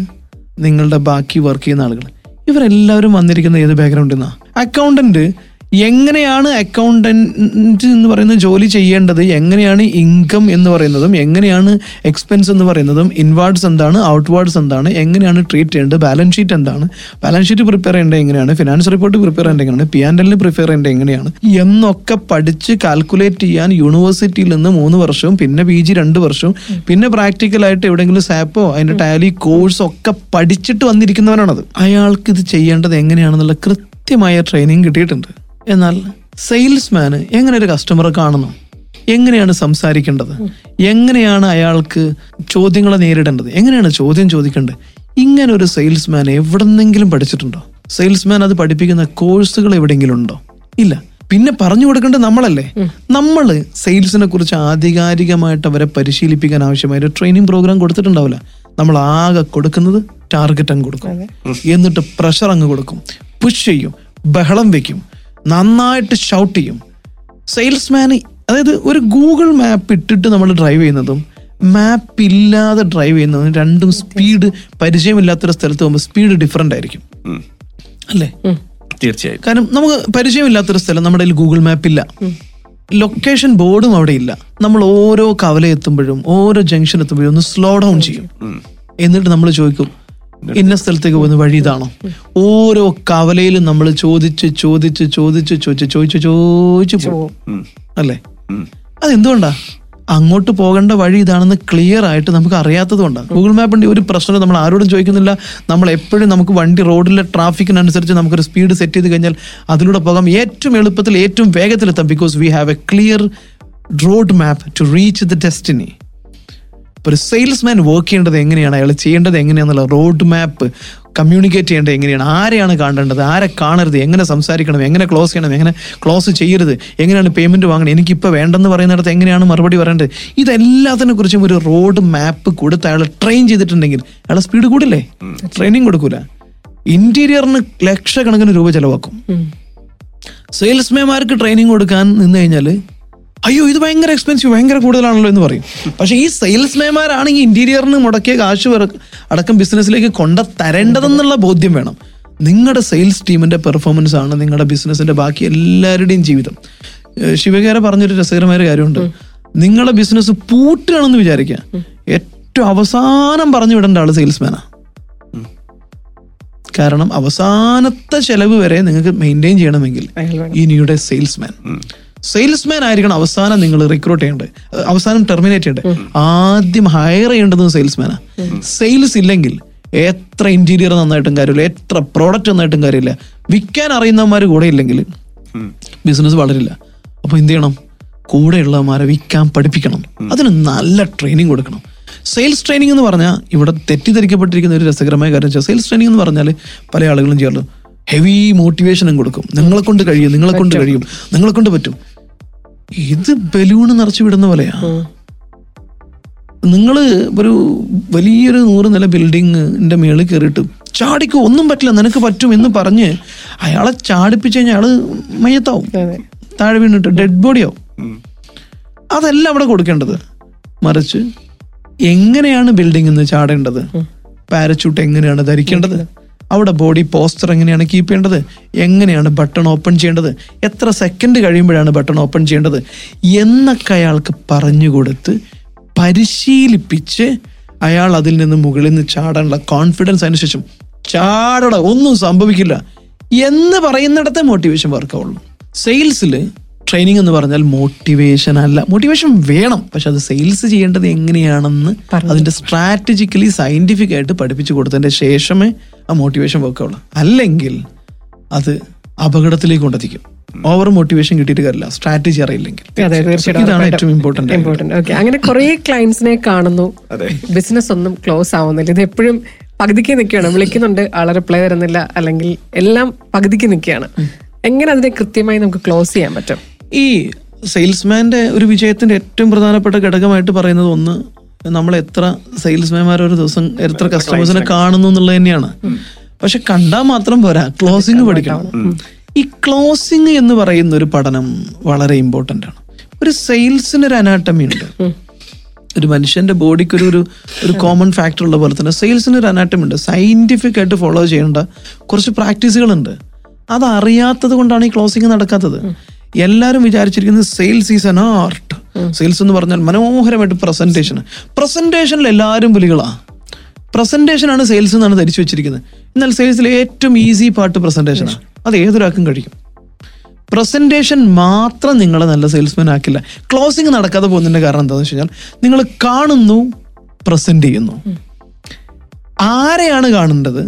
നിങ്ങളുടെ ബാക്കി വർക്ക് ചെയ്യുന്ന ആളുകൾ ഇവരെല്ലാവരും വന്നിരിക്കുന്ന ഏത് ബാക്ക്ഗ്രൗണ്ടിൽ നിന്നാ അക്കൗണ്ടന്റ് എങ്ങനെയാണ് അക്കൗണ്ടന്റ് എന്ന് പറയുന്ന ജോലി ചെയ്യേണ്ടത്? എങ്ങനെയാണ് ഇൻകം എന്ന് പറയുന്നതും എങ്ങനെയാണ് എക്സ്പെൻസ് എന്ന് പറയുന്നതും ഇൻവാർഡ്സ് എന്താണ് ഔട്ട്വാർഡ്സ് എന്താണ് എങ്ങനെയാണ് ട്രീറ്റ് ചെയ്യേണ്ടത് ബാലൻസ് ഷീറ്റ് എന്താണ്? ബാലൻസ് ഷീറ്റ് പ്രിപ്പയർ ചെയ്യേണ്ടത് എങ്ങനെയാണ്? ഫിനാൻസ് റിപ്പോർട്ട് പ്രിപ്പയർ ചെയ്യേണ്ടത് എങ്ങനെയാണ്? പി ആൻഡ് എല്ലിന് പ്രിപ്പയർ ചെയ്യേണ്ടത് എങ്ങനെയാണ്? എന്നൊക്കെ പഠിച്ച് കാൽക്കുലേറ്റ് ചെയ്യാൻ യൂണിവേഴ്സിറ്റിയിൽ നിന്ന് മൂന്ന് വർഷവും പിന്നെ പി ജി രണ്ട് വർഷവും പിന്നെ പ്രാക്ടിക്കലായിട്ട് എവിടെയെങ്കിലും സാപ്പോ അതിന്റെ ടാലി കോഴ്സ് ഒക്കെ പഠിച്ചിട്ട് വന്നിരിക്കുന്നവനാണത്. അയാൾക്ക് ഇത് ചെയ്യേണ്ടത് എങ്ങനെയാണെന്നുള്ള കൃത്യമായ ട്രെയിനിങ് കിട്ടിയിട്ടുണ്ട്. എന്നാൽ സെയിൽസ്മാന് എങ്ങനെ ഒരു കസ്റ്റമറെ കാണുന്നു? എങ്ങനെയാണ് സംസാരിക്കേണ്ടത്? എങ്ങനെയാണ് അയാൾക്ക് ചോദ്യങ്ങളെ നേരിടേണ്ടത്? എങ്ങനെയാണ് ചോദ്യം ചോദിക്കേണ്ടത്? ഇങ്ങനെ ഒരു സെയിൽസ്മാൻ എവിടെന്നെങ്കിലും പഠിച്ചിട്ടുണ്ടോ? സെയിൽസ്മാൻ അത് പഠിപ്പിക്കുന്ന കോഴ്സുകൾ എവിടെയെങ്കിലും ഉണ്ടോ? ഇല്ല. പിന്നെ പറഞ്ഞു കൊടുക്കേണ്ടത് നമ്മളല്ലേ? നമ്മൾ സെയിൽസിനെ കുറിച്ച് ആധികാരികമായിട്ട് അവരെ പരിശീലിപ്പിക്കാൻ ആവശ്യമായ ഒരു ട്രെയിനിങ് പ്രോഗ്രാം കൊടുത്തിട്ടുണ്ടാവില്ല. നമ്മൾ ആകെ കൊടുക്കുന്നത് ടാർഗറ്റ് അങ്ങ് കൊടുക്കും. എന്നിട്ട് പ്രഷർ അങ്ങ് കൊടുക്കും. പുഷ് ചെയ്യും. ബഹളം വെക്കും. നന്നായിട്ട് ഷൗട്ട് ചെയ്യും. സെയിൽസ്മാൻ അതായത് ഒരു ഗൂഗിൾ മാപ്പ് ഇട്ടിട്ട് നമ്മൾ ഡ്രൈവ് ചെയ്യുന്നതും മാപ്പ് ഇല്ലാതെ ഡ്രൈവ് ചെയ്യുന്നതും രണ്ടും സ്പീഡ് പരിചയമില്ലാത്തൊരു സ്ഥലത്ത് പോകുമ്പോൾ സ്പീഡ് ഡിഫറെന്റ് ആയിരിക്കും. അല്ലേ? തീർച്ചയായും. കാരണം നമുക്ക് പരിചയമില്ലാത്തൊരു സ്ഥലം നമ്മുടെ കയ്യിൽ ഗൂഗിൾ മാപ്പ് ഇല്ല. ലൊക്കേഷൻ ബോർഡും അവിടെ ഇല്ല. നമ്മൾ ഓരോ കവല എത്തുമ്പോഴും ഓരോ ജംഗ്ഷൻ എത്തുമ്പോഴും ഒന്ന് സ്ലോ ഡൗൺ ചെയ്യും. എന്നിട്ട് നമ്മൾ ചോദിക്കും ഇന്ന സ്ഥലത്തേക്ക് പോകുന്ന വഴി ഇതാണോ? ഓരോ കവലയിലും നമ്മൾ ചോദിച്ച് ചോദിച്ച് ചോദിച്ച് ചോദിച്ച് ചോദിച്ച് ചോദിച്ച് പോകും. അല്ലേ. അതെന്തുകൊണ്ടാ? അങ്ങോട്ട് പോകേണ്ട വഴി ഇതാണെന്ന് ക്ലിയർ ആയിട്ട് നമുക്ക് അറിയാത്തതുകൊണ്ടാണ് ഗൂഗിൾ മാപ്പിന്റെ ഒരു പ്രശ്നം നമ്മൾ ആരോടും ചോദിക്കുന്നില്ല. നമ്മൾ എപ്പോഴും നമുക്ക് വണ്ടി റോഡിലെ ട്രാഫിക്കിനനുസരിച്ച് നമുക്കൊരു സ്പീഡ് സെറ്റ് ചെയ്ത് കഴിഞ്ഞാൽ അതിലൂടെ പോകാം. ഏറ്റവും എളുപ്പത്തിൽ ഏറ്റവും വേഗത്തിലെത്താം because we have a clear road map to reach the destiny ഇപ്പോൾ ഒരു സെയിൽസ്മാൻ വർക്ക് ചെയ്യേണ്ടത് എങ്ങനെയാണ്? അയാൾ ചെയ്യേണ്ടത് എങ്ങനെയാണെന്നുള്ള റോഡ് മാപ്പ് കമ്മ്യൂണിക്കേറ്റ് ചെയ്യേണ്ടത് എങ്ങനെയാണ്? ആരെയാണ് കാണേണ്ടത്? ആരെ കാണരുത്? എങ്ങനെ സംസാരിക്കണം? എങ്ങനെ ക്ലോസ് ചെയ്യണം? എങ്ങനെ ക്ലോസ് ചെയ്യരുത്? എങ്ങനെയാണ് പേയ്മെന്റ് വാങ്ങണം? എനിക്കിപ്പോൾ വേണ്ടെന്ന് പറയുന്നിടത്ത് എങ്ങനെയാണ് മറുപടി പറയേണ്ടത്? ഇതെല്ലാത്തിനെ കുറിച്ചും ഒരു റോഡ് മാപ്പ് കൊടുത്ത് അയാൾ ട്രെയിൻ ചെയ്തിട്ടുണ്ടെങ്കിൽ അയാളെ സ്പീഡ് കൂടില്ലേ? ട്രെയിനിങ് കൊടുക്കൂല. ഇന്റീരിയറിന് ലക്ഷക്കണക്കിന് രൂപ ചെലവാക്കും. സെയിൽസ്മാൻമാർക്ക് ട്രെയിനിങ് കൊടുക്കാൻ നിന്ന് കഴിഞ്ഞാൽ അയ്യോ ഇത് ഭയങ്കര എക്സ്പെൻസീവ് ഭയങ്കര കൂടുതലാണല്ലോ എന്ന് പറയും. പക്ഷെ ഈ സെയിൽസ്മാൻമാരാണെങ്കിൽ ഇന്റീരിയറിന് മുടക്കിയ കാശ് അടക്കം ബിസിനസ്സിലേക്ക് കൊണ്ട തരേണ്ടതെന്നുള്ള ബോധ്യം വേണം. നിങ്ങളുടെ സെയിൽസ് ടീമിന്റെ പെർഫോമൻസ് ആണ് നിങ്ങളുടെ ബിസിനസിന്റെ ബാക്കി എല്ലാവരുടെയും ജീവിതം. ശിവകേര പറഞ്ഞൊരു രസകരമായ ഒരു കാര്യമുണ്ട്. നിങ്ങളുടെ ബിസിനസ് പൂട്ടുകയാണെന്ന് വിചാരിക്കുക. ഏറ്റവും അവസാനം പറഞ്ഞു വിടേണ്ട ആൾ സെയിൽസ്മാനാ കാരണം അവസാനത്തെ ചെലവ് വരെ നിങ്ങൾക്ക് മെയിന്റെയിൻ ചെയ്യണമെങ്കിൽ. ഇനിയുടെ സെയിൽസ്മാൻ സെയിൽസ്മാൻ ആയിരിക്കണം അവസാനം നിങ്ങൾ റിക്രൂട്ട് ചെയ്യേണ്ടത്. അവസാനം ടെർമിനേറ്റ് ചെയ്യേണ്ടത്. ആദ്യം ഹയർ ചെയ്യേണ്ടത് സെയിൽസ്മാനാ. സെയിൽസ് ഇല്ലെങ്കിൽ എത്ര ഇന്റീരിയർ നന്നായിട്ടും കാര്യമില്ല എത്ര പ്രോഡക്റ്റ് നന്നായിട്ടും കാര്യമില്ല. വിൽക്കാൻ അറിയുന്നവന്മാർ കൂടെ ഇല്ലെങ്കിൽ ബിസിനസ് വളരില്ല. അപ്പൊ എന്ത് ചെയ്യണം? കൂടെയുള്ളവന്മാരെ വിൽക്കാൻ പഠിപ്പിക്കണം. അതിന് നല്ല ട്രെയിനിങ് കൊടുക്കണം. സെയിൽസ് ട്രെയിനിങ് എന്ന് പറഞ്ഞാൽ ഇവിടെ തെറ്റിദ്ധരിക്കപ്പെട്ടിരിക്കുന്ന ഒരു രസകരമായ കാര്യം വെച്ചാൽ സെയിൽസ് ട്രെയിനിങ് എന്ന് പറഞ്ഞാൽ പല ആളുകളും ചെയ്യാറുണ്ട്. ഹെവി മോട്ടിവേഷനും കൊടുക്കും. നിങ്ങളെ കൊണ്ട് കഴിയും നിങ്ങളെ കൊണ്ട് കഴിയും. നിങ്ങളെ കൊണ്ട് പറ്റും. ഇത് ബലൂൺ നിറച്ചു വിടുന്ന പോലെയാ. നിങ്ങൾ ഒരു വലിയൊരു നൂറ് നില ബിൽഡിങ്ങിന്റെ മേളിൽ കയറിയിട്ട് ചാടിക്കോ ഒന്നും പറ്റില്ല നിനക്ക് പറ്റും എന്ന് പറഞ്ഞ് അയാളെ ചാടിപ്പിച്ച് കഴിഞ്ഞാൽ അയാൾ മയ്യത്താവും. താഴെ വീണിട്ട് ഡെഡ് ബോഡിയാവും അതല്ല അവിടെ കൊടുക്കേണ്ടത്. മറിച്ച് എങ്ങനെയാണ് ബിൽഡിംഗ് നിന്ന് ചാടേണ്ടത്? പാരച്യൂട്ട് എങ്ങനെയാണ് ധരിക്കേണ്ടത്? അവിടെ ബോഡി പോസ്റ്റർ എങ്ങനെയാണ് കീപ്പ് ചെയ്യേണ്ടത്? എങ്ങനെയാണ് ബട്ടൺ ഓപ്പൺ ചെയ്യേണ്ടത്? എത്ര സെക്കൻഡ് കഴിയുമ്പോഴാണ് ബട്ടൺ ഓപ്പൺ ചെയ്യേണ്ടത്? എന്നൊക്കെ അയാൾക്ക് പറഞ്ഞു കൊടുത്ത് പരിശീലിപ്പിച്ച് അയാൾ അതിൽ നിന്ന് മുകളിൽ നിന്ന് ചാടാനുള്ള കോൺഫിഡൻസ് അനുസരിച്ചും ചാടട ഒന്നും സംഭവിക്കില്ല. എന്ന് പറയുന്നിടത്തെ മോട്ടിവേഷൻ വർക്കാവുള്ളൂ സെയിൽസിൽ ട്രെയിനിങ് എന്ന് പറഞ്ഞാൽ മോട്ടിവേഷൻ അല്ല. മോട്ടിവേഷൻ വേണം. പക്ഷെ അത് സെയിൽസ് ചെയ്യേണ്ടത് എങ്ങനെയാണെന്ന് അതിന്റെ സ്ട്രാറ്റജിക്കലി സയന്റിഫിക് ആയിട്ട് പഠിപ്പിച്ചു കൊടുത്തതിന്റെ ശേഷമേ ആ മോട്ടിവേഷൻ വർക്കുള്ളൂ അല്ലെങ്കിൽ അത് അപകടത്തിലേക്ക് കൊണ്ടെത്തിക്കും. ഓവർ മോട്ടിവേഷൻ കിട്ടിയിട്ട് കാര്യമില്ല. സ്ട്രാറ്റജി അറിയില്ലെങ്കിൽ. ഇതാണ് ഏറ്റവും ഇമ്പോർട്ടന്റ് ഇമ്പോർട്ടന്റ് ഓക്കെ അങ്ങനെ കുറെ ക്ലയൻസിനെ കാണുന്നു. ബിസിനസ് ഒന്നും ക്ലോസ് ആവുന്നില്ല. ഇത് എപ്പോഴും പകുതിക്ക് നിൽക്കുകയാണ്. വിളിക്കുന്നുണ്ട് ആളെ റിപ്ലൈ തരുന്നില്ല. അല്ലെങ്കിൽ എല്ലാം പകുതിക്ക് നിൽക്കുകയാണ്. എങ്ങനെ അതിനെ കൃത്യമായി നമുക്ക് ക്ലോസ് ചെയ്യാൻ പറ്റും? ഈ സെയിൽസ്മാന്റെ ഒരു വിജയത്തിന്റെ ഏറ്റവും പ്രധാനപ്പെട്ട ഘടകമായിട്ട് പറയുന്നത് ഒന്ന് നമ്മൾ എത്ര സെയിൽസ്മാൻമാർ ഒരു ദിവസം എത്ര കസ്റ്റമേഴ്സിനെ കാണുന്നു എന്നുള്ളത് തന്നെയാണ്. പക്ഷെ കണ്ടാൽ മാത്രം പോരാ. ക്ലോസിംഗ് പഠിക്കണം. ഈ ക്ലോസിംഗ് എന്ന് പറയുന്ന ഒരു പഠനം വളരെ ഇമ്പോർട്ടന്റ് ആണ്. ഒരു സെയിൽസിന് ഒരു അനാട്ടമി ഉണ്ട്. ഒരു മനുഷ്യന്റെ ബോഡിക്ക് ഒരു ഒരു ഒരു കോമൺ ഫാക്ടർ ഉള്ള പോലെ തന്നെ സെയിൽസിന് ഒരു അനാട്ടമി ഉണ്ട്. സയന്റിഫിക് ആയിട്ട് ഫോളോ ചെയ്യേണ്ട കുറച്ച് പ്രാക്ടീസുകളുണ്ട് അത് അറിയാത്തത് കൊണ്ടാണ് ഈ ക്ലോസിംഗ് നടക്കാത്തത്. എല്ലാവരും വിചാരിച്ചിരിക്കുന്നത് sales is an art sales എന്ന് പറഞ്ഞാൽ മനോഹരമായിട്ട് പ്രസന്റേഷൻ പ്രസന്റേഷനിൽ എല്ലാവരും പുലികളാ പ്രസന്റേഷൻ ആണ് സെയിൽസ് എന്നാണ് ധരിച്ചു വെച്ചിരിക്കുന്നത്. എന്നാൽ സെയിൽസിൽ ഏറ്റവും ഈസി പാർട്ട് പ്രസന്റേഷനാണ് അത് ഏതൊരാൾക്കും കഴിക്കും പ്രസന്റേഷൻ മാത്രം നിങ്ങളെ നല്ല സെയിൽസ്മാൻ ആക്കില്ല. ക്ലോസിംഗ് നടക്കാതെ പോകുന്നതിന്റെ കാരണം എന്താണെന്ന് വെച്ച് കഴിഞ്ഞാൽ നിങ്ങൾ കാണുന്നു പ്രസന്റ് ചെയ്യുന്നു. ആരെയാണ് കാണേണ്ടത്?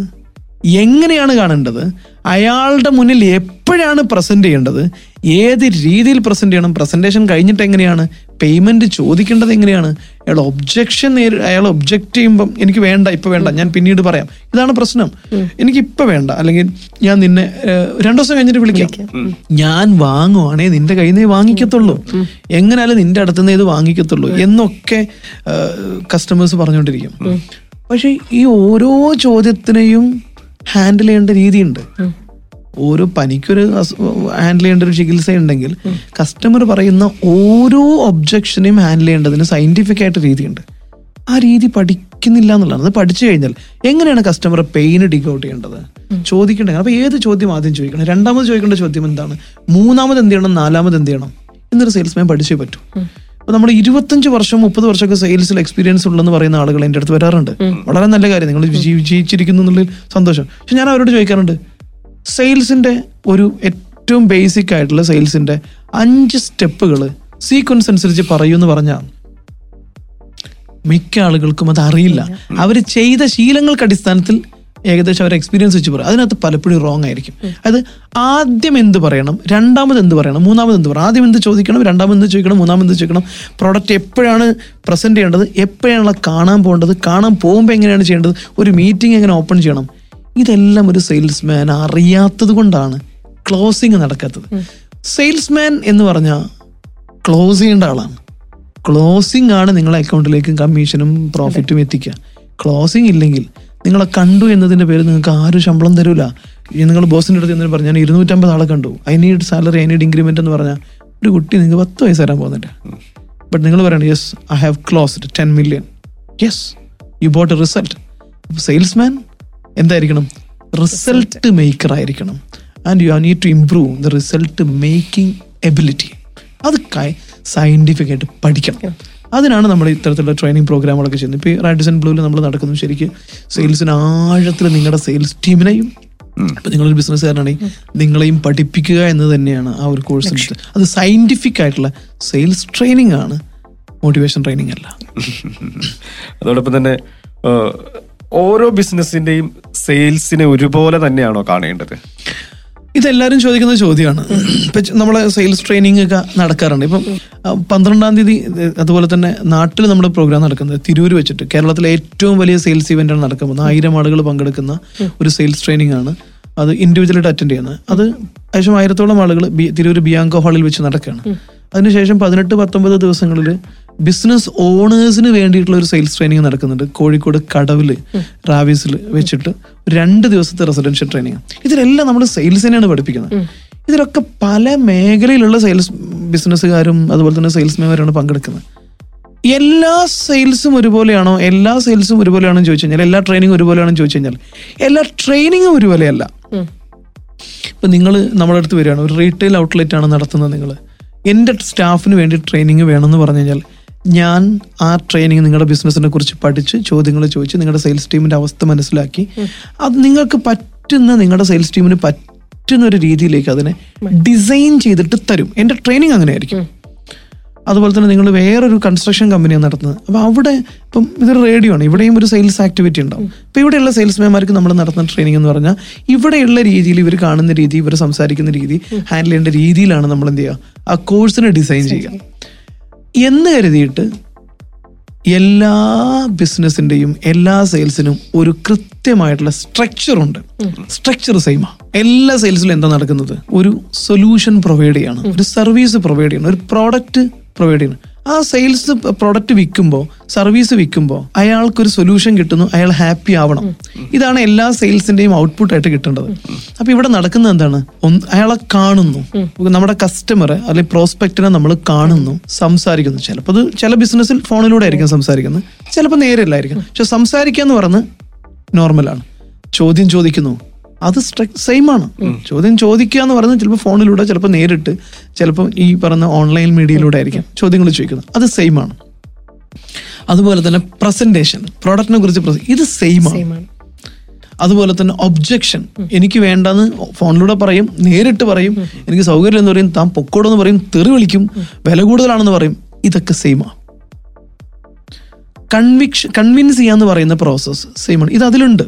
എങ്ങനെയാണ് കാണേണ്ടത്? അയാളുടെ മുന്നിൽ എപ്പോഴാണ് പ്രസന്റ് ചെയ്യേണ്ടത്? ഏത് രീതിയിൽ പ്രസന്റ് ചെയ്യണം? പ്രസന്റേഷൻ കഴിഞ്ഞിട്ട് എങ്ങനെയാണ്? പേയ്മെന്റ് ചോദിക്കേണ്ടത് എങ്ങനെയാണ്? അയാൾ ഒബ്ജക്ഷൻ അയാൾ ഒബ്ജെക്ട് ചെയ്യുമ്പം എനിക്ക് വേണ്ട ഇപ്പൊ വേണ്ട ഞാൻ പിന്നീട് പറയാം. ഇതാണ് പ്രശ്നം. എനിക്ക് ഇപ്പൊ വേണ്ട. അല്ലെങ്കിൽ ഞാൻ നിന്നെ രണ്ടു ദിവസം കഴിഞ്ഞിട്ട് വിളിക്കാം. ഞാൻ വാങ്ങുവാണേ നിന്റെ കയ്യിൽ നിന്ന് വാങ്ങിക്കത്തുള്ളൂ. എങ്ങനെയാലും നിന്റെ അടുത്തുനിന്ന് ഇത് വാങ്ങിക്കത്തുള്ളൂ എന്നൊക്കെ കസ്റ്റമേഴ്സ് പറഞ്ഞുകൊണ്ടിരിക്കും പക്ഷെ ഈ ഓരോ ചോദ്യത്തിനെയും ഹാൻഡിൽ ചെയ്യേണ്ട രീതിയുണ്ട്. ഓരോ പനിക്കൊരു ഹാൻഡിൽ ചെയ്യേണ്ട ഒരു ചികിത്സ ഉണ്ടെങ്കിൽ കസ്റ്റമർ പറയുന്ന ഓരോ ഒബ്ജക്ഷനെയും ഹാൻഡിൽ ചെയ്യേണ്ടതിന് സയന്റിഫിക് ആയിട്ട് രീതിയുണ്ട്. ആ രീതി പഠിക്കുന്നില്ല എന്നുള്ളതാണ്. അത് പഠിച്ചു കഴിഞ്ഞാൽ എങ്ങനെയാണ് കസ്റ്റമർ പെയിന് ഡിഗ് ഔട്ട് ചെയ്യേണ്ടത്? ചോദിക്കേണ്ടത് അപ്പൊ ഏത് ചോദ്യം ആദ്യം ചോദിക്കണം? രണ്ടാമത് ചോദിക്കേണ്ട ചോദ്യം എന്താണ്? മൂന്നാമത് എന്ത് ചെയ്യണം? നാലാമത് എന്ത് ചെയ്യണം? എന്നൊരു സെയിൽസ്മാൻ പഠിച്ചേ പറ്റൂ. അപ്പൊ നമ്മൾ ഇരുപത്തഞ്ച് വർഷം മുപ്പത് വർഷമൊക്കെ സെയിൽസിൽ എക്സ്പീരിയൻസ് ഉള്ളെന്ന് പറയുന്ന ആളുകൾ എന്റെ അടുത്ത് വരാറുണ്ട്. വളരെ നല്ല കാര്യം. നിങ്ങൾ വിജയിച്ചിരിക്കുന്നു എന്നുള്ളതിൽ സന്തോഷം. പക്ഷെ ഞാൻ അവരോട് ചോദിക്കാറുണ്ട് സെയിൽസിന്റെ ഒരു ഏറ്റവും ബേസിക് ആയിട്ടുള്ള സെയിൽസിന്റെ അഞ്ച് സ്റ്റെപ്പുകൾ സീക്വൻസ് അനുസരിച്ച് പറയൂ എന്ന് പറഞ്ഞാൽ മിക്ക ആളുകൾക്കും അത് അറിയില്ല. അവർ ചെയ്ത ശീലങ്ങൾക്ക് അടിസ്ഥാനത്തിൽ ഏകദേശം അവർ എക്സ്പീരിയൻസ് വെച്ച് പറയും. അതിനകത്ത് പലപ്പോഴും റോങ് ആയിരിക്കും. അത് ആദ്യം എന്ത് പറയണം? രണ്ടാമത് എന്ത് പറയണം? മൂന്നാമത് എന്ത് പറയണം? ആദ്യം എന്ത് ചോദിക്കണം? രണ്ടാമത് എന്ത് ചോദിക്കണം? മൂന്നാമത് എന്ത് ചോദിക്കണം? പ്രോഡക്റ്റ് എപ്പോഴാണ് പ്രസന്റ് ചെയ്യേണ്ടത്? എപ്പോഴാണ് കാണാൻ പോകേണ്ടത്? കാണാൻ പോകുമ്പോൾ എങ്ങനെയാണ് ചെയ്യേണ്ടത്? ഒരു മീറ്റിംഗ് എങ്ങനെ ഓപ്പൺ ചെയ്യണം? ഇതെല്ലാം ഒരു സെയിൽസ്മാൻ അറിയാത്തത് കൊണ്ടാണ് ക്ലോസിങ് നടക്കാത്തത്. സെയിൽസ്മാൻ എന്ന് പറഞ്ഞാൽ ക്ലോസ് ചെയ്യേണ്ട ആളാണ്. ക്ലോസിംഗ് ആണ് നിങ്ങളെ അക്കൗണ്ടിലേക്കും കമ്മീഷനും പ്രോഫിറ്റും എത്തിക്കുക. ക്ലോസിംഗ് ഇല്ലെങ്കിൽ നിങ്ങളെ കണ്ടു എന്നതിന്റെ പേര് നിങ്ങൾക്ക് ആരും ശമ്പളം തരൂല. നിങ്ങൾ ബോസിന്റെ അടുത്ത് എന്തെങ്കിലും പറഞ്ഞാൽ ഇരുന്നൂറ്റമ്പത് ആളെ കണ്ടു. I need salary I need increment എന്ന് പറഞ്ഞാൽ ഒരു കുട്ടി നിങ്ങൾക്ക് പത്ത് വയസ്സ് തരാൻ പോകുന്നില്ല ബട്ട് നിങ്ങൾ പറയണം yes I have closed ten million yes you bought a result salesman എന്തായിരിക്കണം? റിസൾട്ട് മേക്കർ ആയിരിക്കണം. And you need to improve the result making ability അത് സയന്റിഫിക് ആയിട്ട് പഠിക്കണം. അതിനാണ് നമ്മൾ ഇത്തരത്തിലുള്ള ട്രെയിനിങ് പ്രോഗ്രാമുകളൊക്കെ ചെയ്യുന്നത്. ഇപ്പോൾ റാഡിസൺ ബ്ലൂവിൽ നമ്മൾ നടക്കുന്നു ശരിക്ക്. സെയിൽസിന് ആഴത്തിൽ നിങ്ങളുടെ സെയിൽസ് ടീമിനെയും ഇപ്പൊ നിങ്ങളൊരു ബിസിനസ്സുകാരനാണെങ്കിൽ നിങ്ങളെയും പഠിപ്പിക്കുക എന്ന് തന്നെയാണ് ആ ഒരു കോഴ്സ് അത് സയന്റിഫിക് ആയിട്ടുള്ള സെയിൽസ് ട്രെയിനിങ് ആണ്. മോട്ടിവേഷൻ ട്രെയിനിങ് അല്ല. അതോടൊപ്പം തന്നെ ഓരോ ബിസിനസിന്റെയും സെയിൽസിനെ ഒരുപോലെ തന്നെയാണോ കാണേണ്ടത്? ഇതെല്ലാവരും ചോദിക്കുന്ന ചോദ്യമാണ്. ഇപ്പൊ നമ്മളെ സെയിൽസ് ട്രെയിനിങ് ഒക്കെ നടക്കാറുണ്ട്. ഇപ്പം ആ, പന്ത്രണ്ടാം തീയതി അതുപോലെ തന്നെ നാട്ടിൽ നമ്മുടെ പ്രോഗ്രാം നടക്കുന്നത് തിരൂര് വെച്ചിട്ട് കേരളത്തിലെ ഏറ്റവും വലിയ സെയിൽസ് ഇവന്റ് ആണ് നടക്കാൻ പോകുന്നത് ആയിരം ആളുകൾ പങ്കെടുക്കുന്ന ഒരു സെയിൽസ് ട്രെയിനിങ് ആണ്. അത് ഇൻഡിവിജ്വലായിട്ട് അറ്റൻഡ് ചെയ്യുന്നത്. അത് ഏകദേശം ആയിരത്തോളം ആളുകൾ തിരൂര് ബിയാങ്കോ ഹാളിൽ വെച്ച് നടക്കുകയാണ്. അതിനുശേഷം പതിനെട്ട് പത്തൊമ്പത് ദിവസങ്ങളിൽ ബിസിനസ് ഓണേഴ്സിന് വേണ്ടിയിട്ടുള്ള ഒരു സെയിൽസ് ട്രെയിനിങ് നടക്കുന്നുണ്ട്. കോഴിക്കോട് കടവിൽ റാവീസിൽ വെച്ചിട്ട് രണ്ട് ദിവസത്തെ റെസിഡൻഷ്യൽ ട്രെയിനിങ് ഇതിലെല്ലാം നമ്മൾ സെയിൽസിനെയാണ് പഠിപ്പിക്കുന്നത്. ഇതിലൊക്കെ പല മേഖലയിലുള്ള സെയിൽസ് ബിസിനസ്സുകാരും അതുപോലെ തന്നെ സെയിൽസ്മാൻമാരാണ് പങ്കെടുക്കുന്നത്. എല്ലാ സെയിൽസും ഒരുപോലെയാണോ? എല്ലാ സെയിൽസും ഒരുപോലെയാണോ ചോദിച്ചു കഴിഞ്ഞാൽ എല്ലാ ട്രെയിനിങ്ങും ഒരുപോലെയാണോ ചോദിച്ചു കഴിഞ്ഞാൽ എല്ലാ ട്രെയിനിങ്ങും ഒരുപോലെയല്ല. ഇപ്പൊ നിങ്ങൾ നമ്മുടെ അടുത്ത് വരികയാണ്. ഒരു റീറ്റെയിൽ ഔട്ട്ലെറ്റ് ആണ് നടത്തുന്നത് നിങ്ങൾ എന്റെ സ്റ്റാഫിന് വേണ്ടി ട്രെയിനിങ് വേണമെന്ന് പറഞ്ഞു കഴിഞ്ഞാൽ ഞാൻ ആ ട്രെയിനിങ് നിങ്ങളുടെ ബിസിനസ്സിനെ കുറിച്ച് പഠിച്ച് ചോദ്യങ്ങൾ ചോദിച്ച് നിങ്ങളുടെ സെയിൽസ് ടീമിന്റെ അവസ്ഥ മനസ്സിലാക്കി. അത് നിങ്ങൾക്ക് പറ്റുന്ന നിങ്ങളുടെ സെയിൽസ് ടീമിന് പറ്റുന്ന ഒരു രീതിയിലേക്ക് അതിനെ ഡിസൈൻ ചെയ്തിട്ട് തരും. എന്റെ ട്രെയിനിങ് അങ്ങനെ ആയിരിക്കും അതുപോലെ തന്നെ നിങ്ങൾ വേറൊരു കൺസ്ട്രക്ഷൻ കമ്പനിയാണ് നടത്തുന്നത്. അപ്പോൾ അവിടെ ഇപ്പം ഇതൊരു റേഡിയോ ആണ്. ഇവിടെയും ഒരു സെയിൽസ് ആക്ടിവിറ്റി ഉണ്ടാവും. അപ്പോൾ ഇവിടെയുള്ള സെയിൽസ്മാൻമാർക്ക് നമ്മൾ നടത്തുന്ന ട്രെയിനിങ് എന്ന് പറഞ്ഞാൽ ഇവിടെയുള്ള രീതിയിൽ ഇവർ കാണുന്ന രീതി ഇവർ സംസാരിക്കുന്ന രീതി ഹാൻഡിൽ ചെയ്യേണ്ട രീതിയിലാണ് നമ്മൾ എന്ത് ചെയ്യുക? ആ കോഴ്സിനെ ഡിസൈൻ ചെയ്യുക. എന്ന് കരുതിയിട്ട് എല്ലാ ബിസിനസിന്റെയും എല്ലാ സെയിൽസിനും ഒരു കൃത്യമായിട്ടുള്ള സ്ട്രക്ചർ ഉണ്ട്. സ്ട്രക്ചർ സെയിമാ എല്ലാ സെയിൽസിലും എന്താ നടക്കുന്നത്? ഒരു സൊല്യൂഷൻ പ്രൊവൈഡ് ചെയ്യണം. ഒരു സർവീസ് പ്രൊവൈഡ് ചെയ്യണം. ഒരു പ്രോഡക്റ്റ് പ്രൊവൈഡ് ചെയ്യണം. ആ സെയിൽസ് പ്രൊഡക്റ്റ് വിൽക്കുമ്പോൾ സർവീസ് വിൽക്കുമ്പോൾ അയാൾക്കൊരു സൊല്യൂഷൻ കിട്ടുന്നു അയാൾ ഹാപ്പി ആവണം. ഇതാണ് എല്ലാ സെയിൽസിന്റെയും ഔട്ട്പുട്ട് ആയിട്ട് കിട്ടേണ്ടത്. അപ്പൊ ഇവിടെ നടക്കുന്നത് എന്താണ്? അയാളെ കാണുന്നു. നമ്മുടെ കസ്റ്റമറെ അല്ലെങ്കിൽ പ്രോസ്പെക്റ്റിനെ നമ്മൾ കാണുന്നു സംസാരിക്കുന്നു. ചിലപ്പോൾ അത് ചില ബിസിനസ്സിൽ ഫോണിലൂടെ ആയിരിക്കും സംസാരിക്കുന്നത്. ചിലപ്പോൾ നേരില്ലായിരിക്കും പക്ഷെ സംസാരിക്കുക എന്ന് പറഞ്ഞ് നോർമലാണ് ചോദ്യം ചോദിക്കുന്നു. അത് സെയിം ആണ്. ചോദ്യം ചോദിക്കുക എന്ന് പറയുന്നത് ചിലപ്പോൾ ഫോണിലൂടെ ചിലപ്പോൾ നേരിട്ട് ചിലപ്പോൾ ഈ പറഞ്ഞ ഓൺലൈൻ മീഡിയയിലൂടെ ആയിരിക്കും ചോദ്യങ്ങൾ ചോദിക്കുന്നത്. അത് സെയിം ആണ്. അതുപോലെ തന്നെ പ്രസന്റേഷൻ പ്രോഡക്റ്റിനെ കുറിച്ച് ഇത് സെയിം ആണ്. അതുപോലെ തന്നെ ഒബ്ജെക്ഷൻ എനിക്ക് വേണ്ടെന്ന് ഫോണിലൂടെ പറയും നേരിട്ട് പറയും എനിക്ക് സൗകര്യം എന്ന് പറയും താൻ പൊക്കോടെന്ന് പറയും തെറി വിളിക്കും വില കൂടുതലാണെന്ന് പറയും ഇതൊക്കെ സെയിമാണ് കൺവിക്ഷൻ കൺവിൻസ് ചെയ്യാന്ന് പറയുന്ന പ്രോസസ്സ് സെയിം ആണ്. ഇത് അതിലുണ്ട്.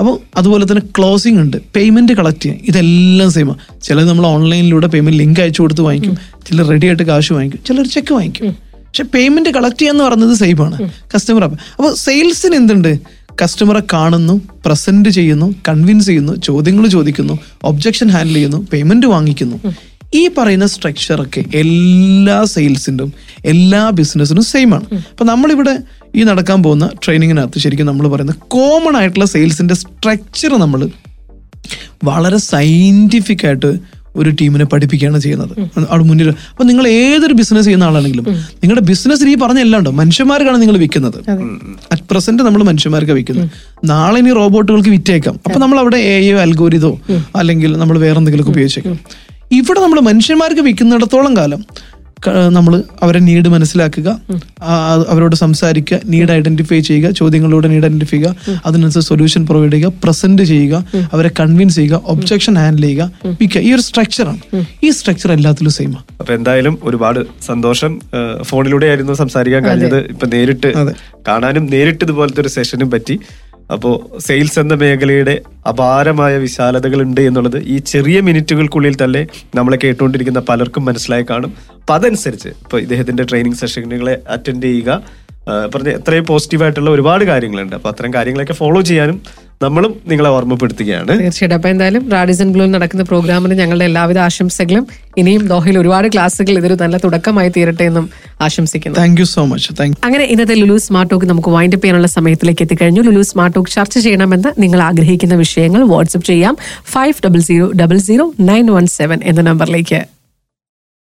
അപ്പോൾ അതുപോലെ തന്നെ ക്ലോസിംഗ് ഉണ്ട്. പേയ്മെന്റ് കളക്ട് ചെയ്യാൻ. ഇതെല്ലാം സെയിമാണ് ചിലർ നമ്മൾ ഓൺലൈനിലൂടെ പേയ്മെന്റ് ലിങ്ക് അയച്ചു കൊടുത്ത് വാങ്ങിക്കും. ചിലർ റെഡി ആയിട്ട് കാശ് വാങ്ങിക്കും. ചിലർ ചെക്ക് വാങ്ങിക്കും. പക്ഷെ പേയ്മെന്റ് കളക്ട് ചെയ്യാന്ന് പറയുന്നത് സെയിം ആണ്. കസ്റ്റമർ അപ്പോൾ സെയിൽസിന് എന്തുണ്ട്? കസ്റ്റമറെ കാണുന്നു പ്രസന്റ് ചെയ്യുന്നു കൺവിൻസ് ചെയ്യുന്നു ചോദ്യങ്ങൾ ചോദിക്കുന്നു ഒബ്ജക്ഷൻ ഹാൻഡിൽ ചെയ്യുന്നു പേയ്മെന്റ് വാങ്ങിക്കുന്നു. ഈ പറയുന്ന സ്ട്രക്ചറൊക്കെ എല്ലാ സെയിൽസിനും എല്ലാ ബിസിനസ്സിനും സെയിം ആണ്. അപ്പൊ നമ്മളിവിടെ ഈ നടക്കാൻ പോകുന്ന ട്രെയിനിങ്ങിനകത്ത് ശരിക്കും നമ്മൾ പറയുന്ന കോമൺ ആയിട്ടുള്ള സെയിൽസിന്റെ സ്ട്രക്ചർ നമ്മൾ വളരെ സയന്റിഫിക് ആയിട്ട് ഒരു ടീമിനെ പഠിപ്പിക്കുകയാണ് ചെയ്യുന്നത്. അവിടെ മുന്നിൽ അപ്പൊ നിങ്ങൾ ഏതൊരു ബിസിനസ് ചെയ്യുന്ന ആളാണെങ്കിലും നിങ്ങളുടെ ബിസിനസ്സിൽ ഈ പറഞ്ഞ എല്ലാം ഉണ്ടോ? മനുഷ്യന്മാർക്കാണ് നിങ്ങൾ വിൽക്കുന്നത്. അറ്റ് പ്രസന്റ് നമ്മൾ മനുഷ്യന്മാർക്ക് വിൽക്കുന്നത്. നാളെ ഇനി റോബോട്ടുകൾക്ക് വിറ്റേക്കാം. അപ്പൊ നമ്മൾ അവിടെ എ അൽഗോരിതോ അല്ലെങ്കിൽ നമ്മൾ വേറെ എന്തെങ്കിലുമൊക്കെ ഉപയോഗിച്ചേക്കാം. ഇവിടെ നമ്മൾ മനുഷ്യന്മാർക്ക് വിൽക്കുന്നിടത്തോളം കാലം നമ്മൾ അവരെ നീഡ് മനസ്സിലാക്കുക അവരോട് സംസാരിക്കുക നീഡ് ഐഡന്റിഫൈ ചെയ്യുക ചോദ്യങ്ങളിലൂടെ നീഡ് ഐഡന്റിഫൈ ചെയ്യുക അതിനനുസരിച്ച് സൊല്യൂഷൻ പ്രൊവൈഡ് ചെയ്യുക പ്രസന്റ് ചെയ്യുക അവരെ കൺവിൻസ് ചെയ്യുക ഒബ്ജക്ഷൻ ഹാൻഡിൽ ചെയ്യുക വിൽക്കുക. ഈ ഒരു സ്ട്രക്ചറാണ് ഈ സ്ട്രക്ചർ എല്ലാത്തിലും സെയിം ആണ് അപ്പൊ എന്തായാലും ഒരുപാട് സന്തോഷം. ഫോണിലൂടെ ആയിരുന്നു സംസാരിക്കാൻ കഴിഞ്ഞത്. ഇപ്പൊ നേരിട്ട് കാണാനും നേരിട്ട് ഇതുപോലത്തെ ഒരു സെഷനും പറ്റി. അപ്പോ സെയിൽസ് എന്ന മേഖലയുടെ അപാരമായ വിശാലതകൾ ഉണ്ട് എന്നുള്ളത് ഈ ചെറിയ മിനിറ്റുകൾക്കുള്ളിൽ തന്നെ നമ്മളെ കേട്ടുകൊണ്ടിരിക്കുന്ന പലർക്കും മനസ്സിലായി കാണും. അപ്പൊ അതനുസരിച്ച് ഇപ്പൊ ഇദ്ദേഹത്തിന്റെ ട്രെയിനിങ് സെഷനുകളെ അറ്റൻഡ് ചെയ്യുക. പറഞ്ഞ എത്രയും പോസിറ്റീവായിട്ടുള്ള ഒരുപാട് കാര്യങ്ങളുണ്ട്. അപ്പൊ അത്തരം കാര്യങ്ങളൊക്കെ ഫോളോ ചെയ്യാനും നമ്മളും നിങ്ങളെ ഓർമ്മപ്പെടുത്തുകയാണ്. തീർച്ചയായിട്ടും. അപ്പൊ എന്തായാലും റാഡിസൺ ബ്ലൂ നടക്കുന്ന പ്രോഗ്രാമിന് ഞങ്ങളുടെ എല്ലാവിധ ആശംസകളും ഇനിയും ദോഹയിൽ ഒരുപാട് ക്ലാസ്സുകൾ ഇതൊരു നല്ല തുടക്കമായി തീരട്ടെ എന്നും ആശംസിക്കുന്നു. Thank you so much thank അങ്ങനെ ഇന്നത്തെ ലുലു സ്മാർട്ട് ടോക്ക് നമുക്ക് വൈൻഡപ്പ് ചെയ്യാനുള്ള സമയത്തിലേക്ക് എത്തിക്കഴിഞ്ഞു. ലുലു സ്മാർട്ട് ടോക്ക് ചർച്ച ചെയ്യണമെന്ന് നിങ്ങൾ ആഗ്രഹിക്കുന്ന വിഷയങ്ങൾ വാട്സ്ആപ്പ് ചെയ്യാം. Five double zero double zero nine one seven എന്ന നമ്പറിലേക്ക്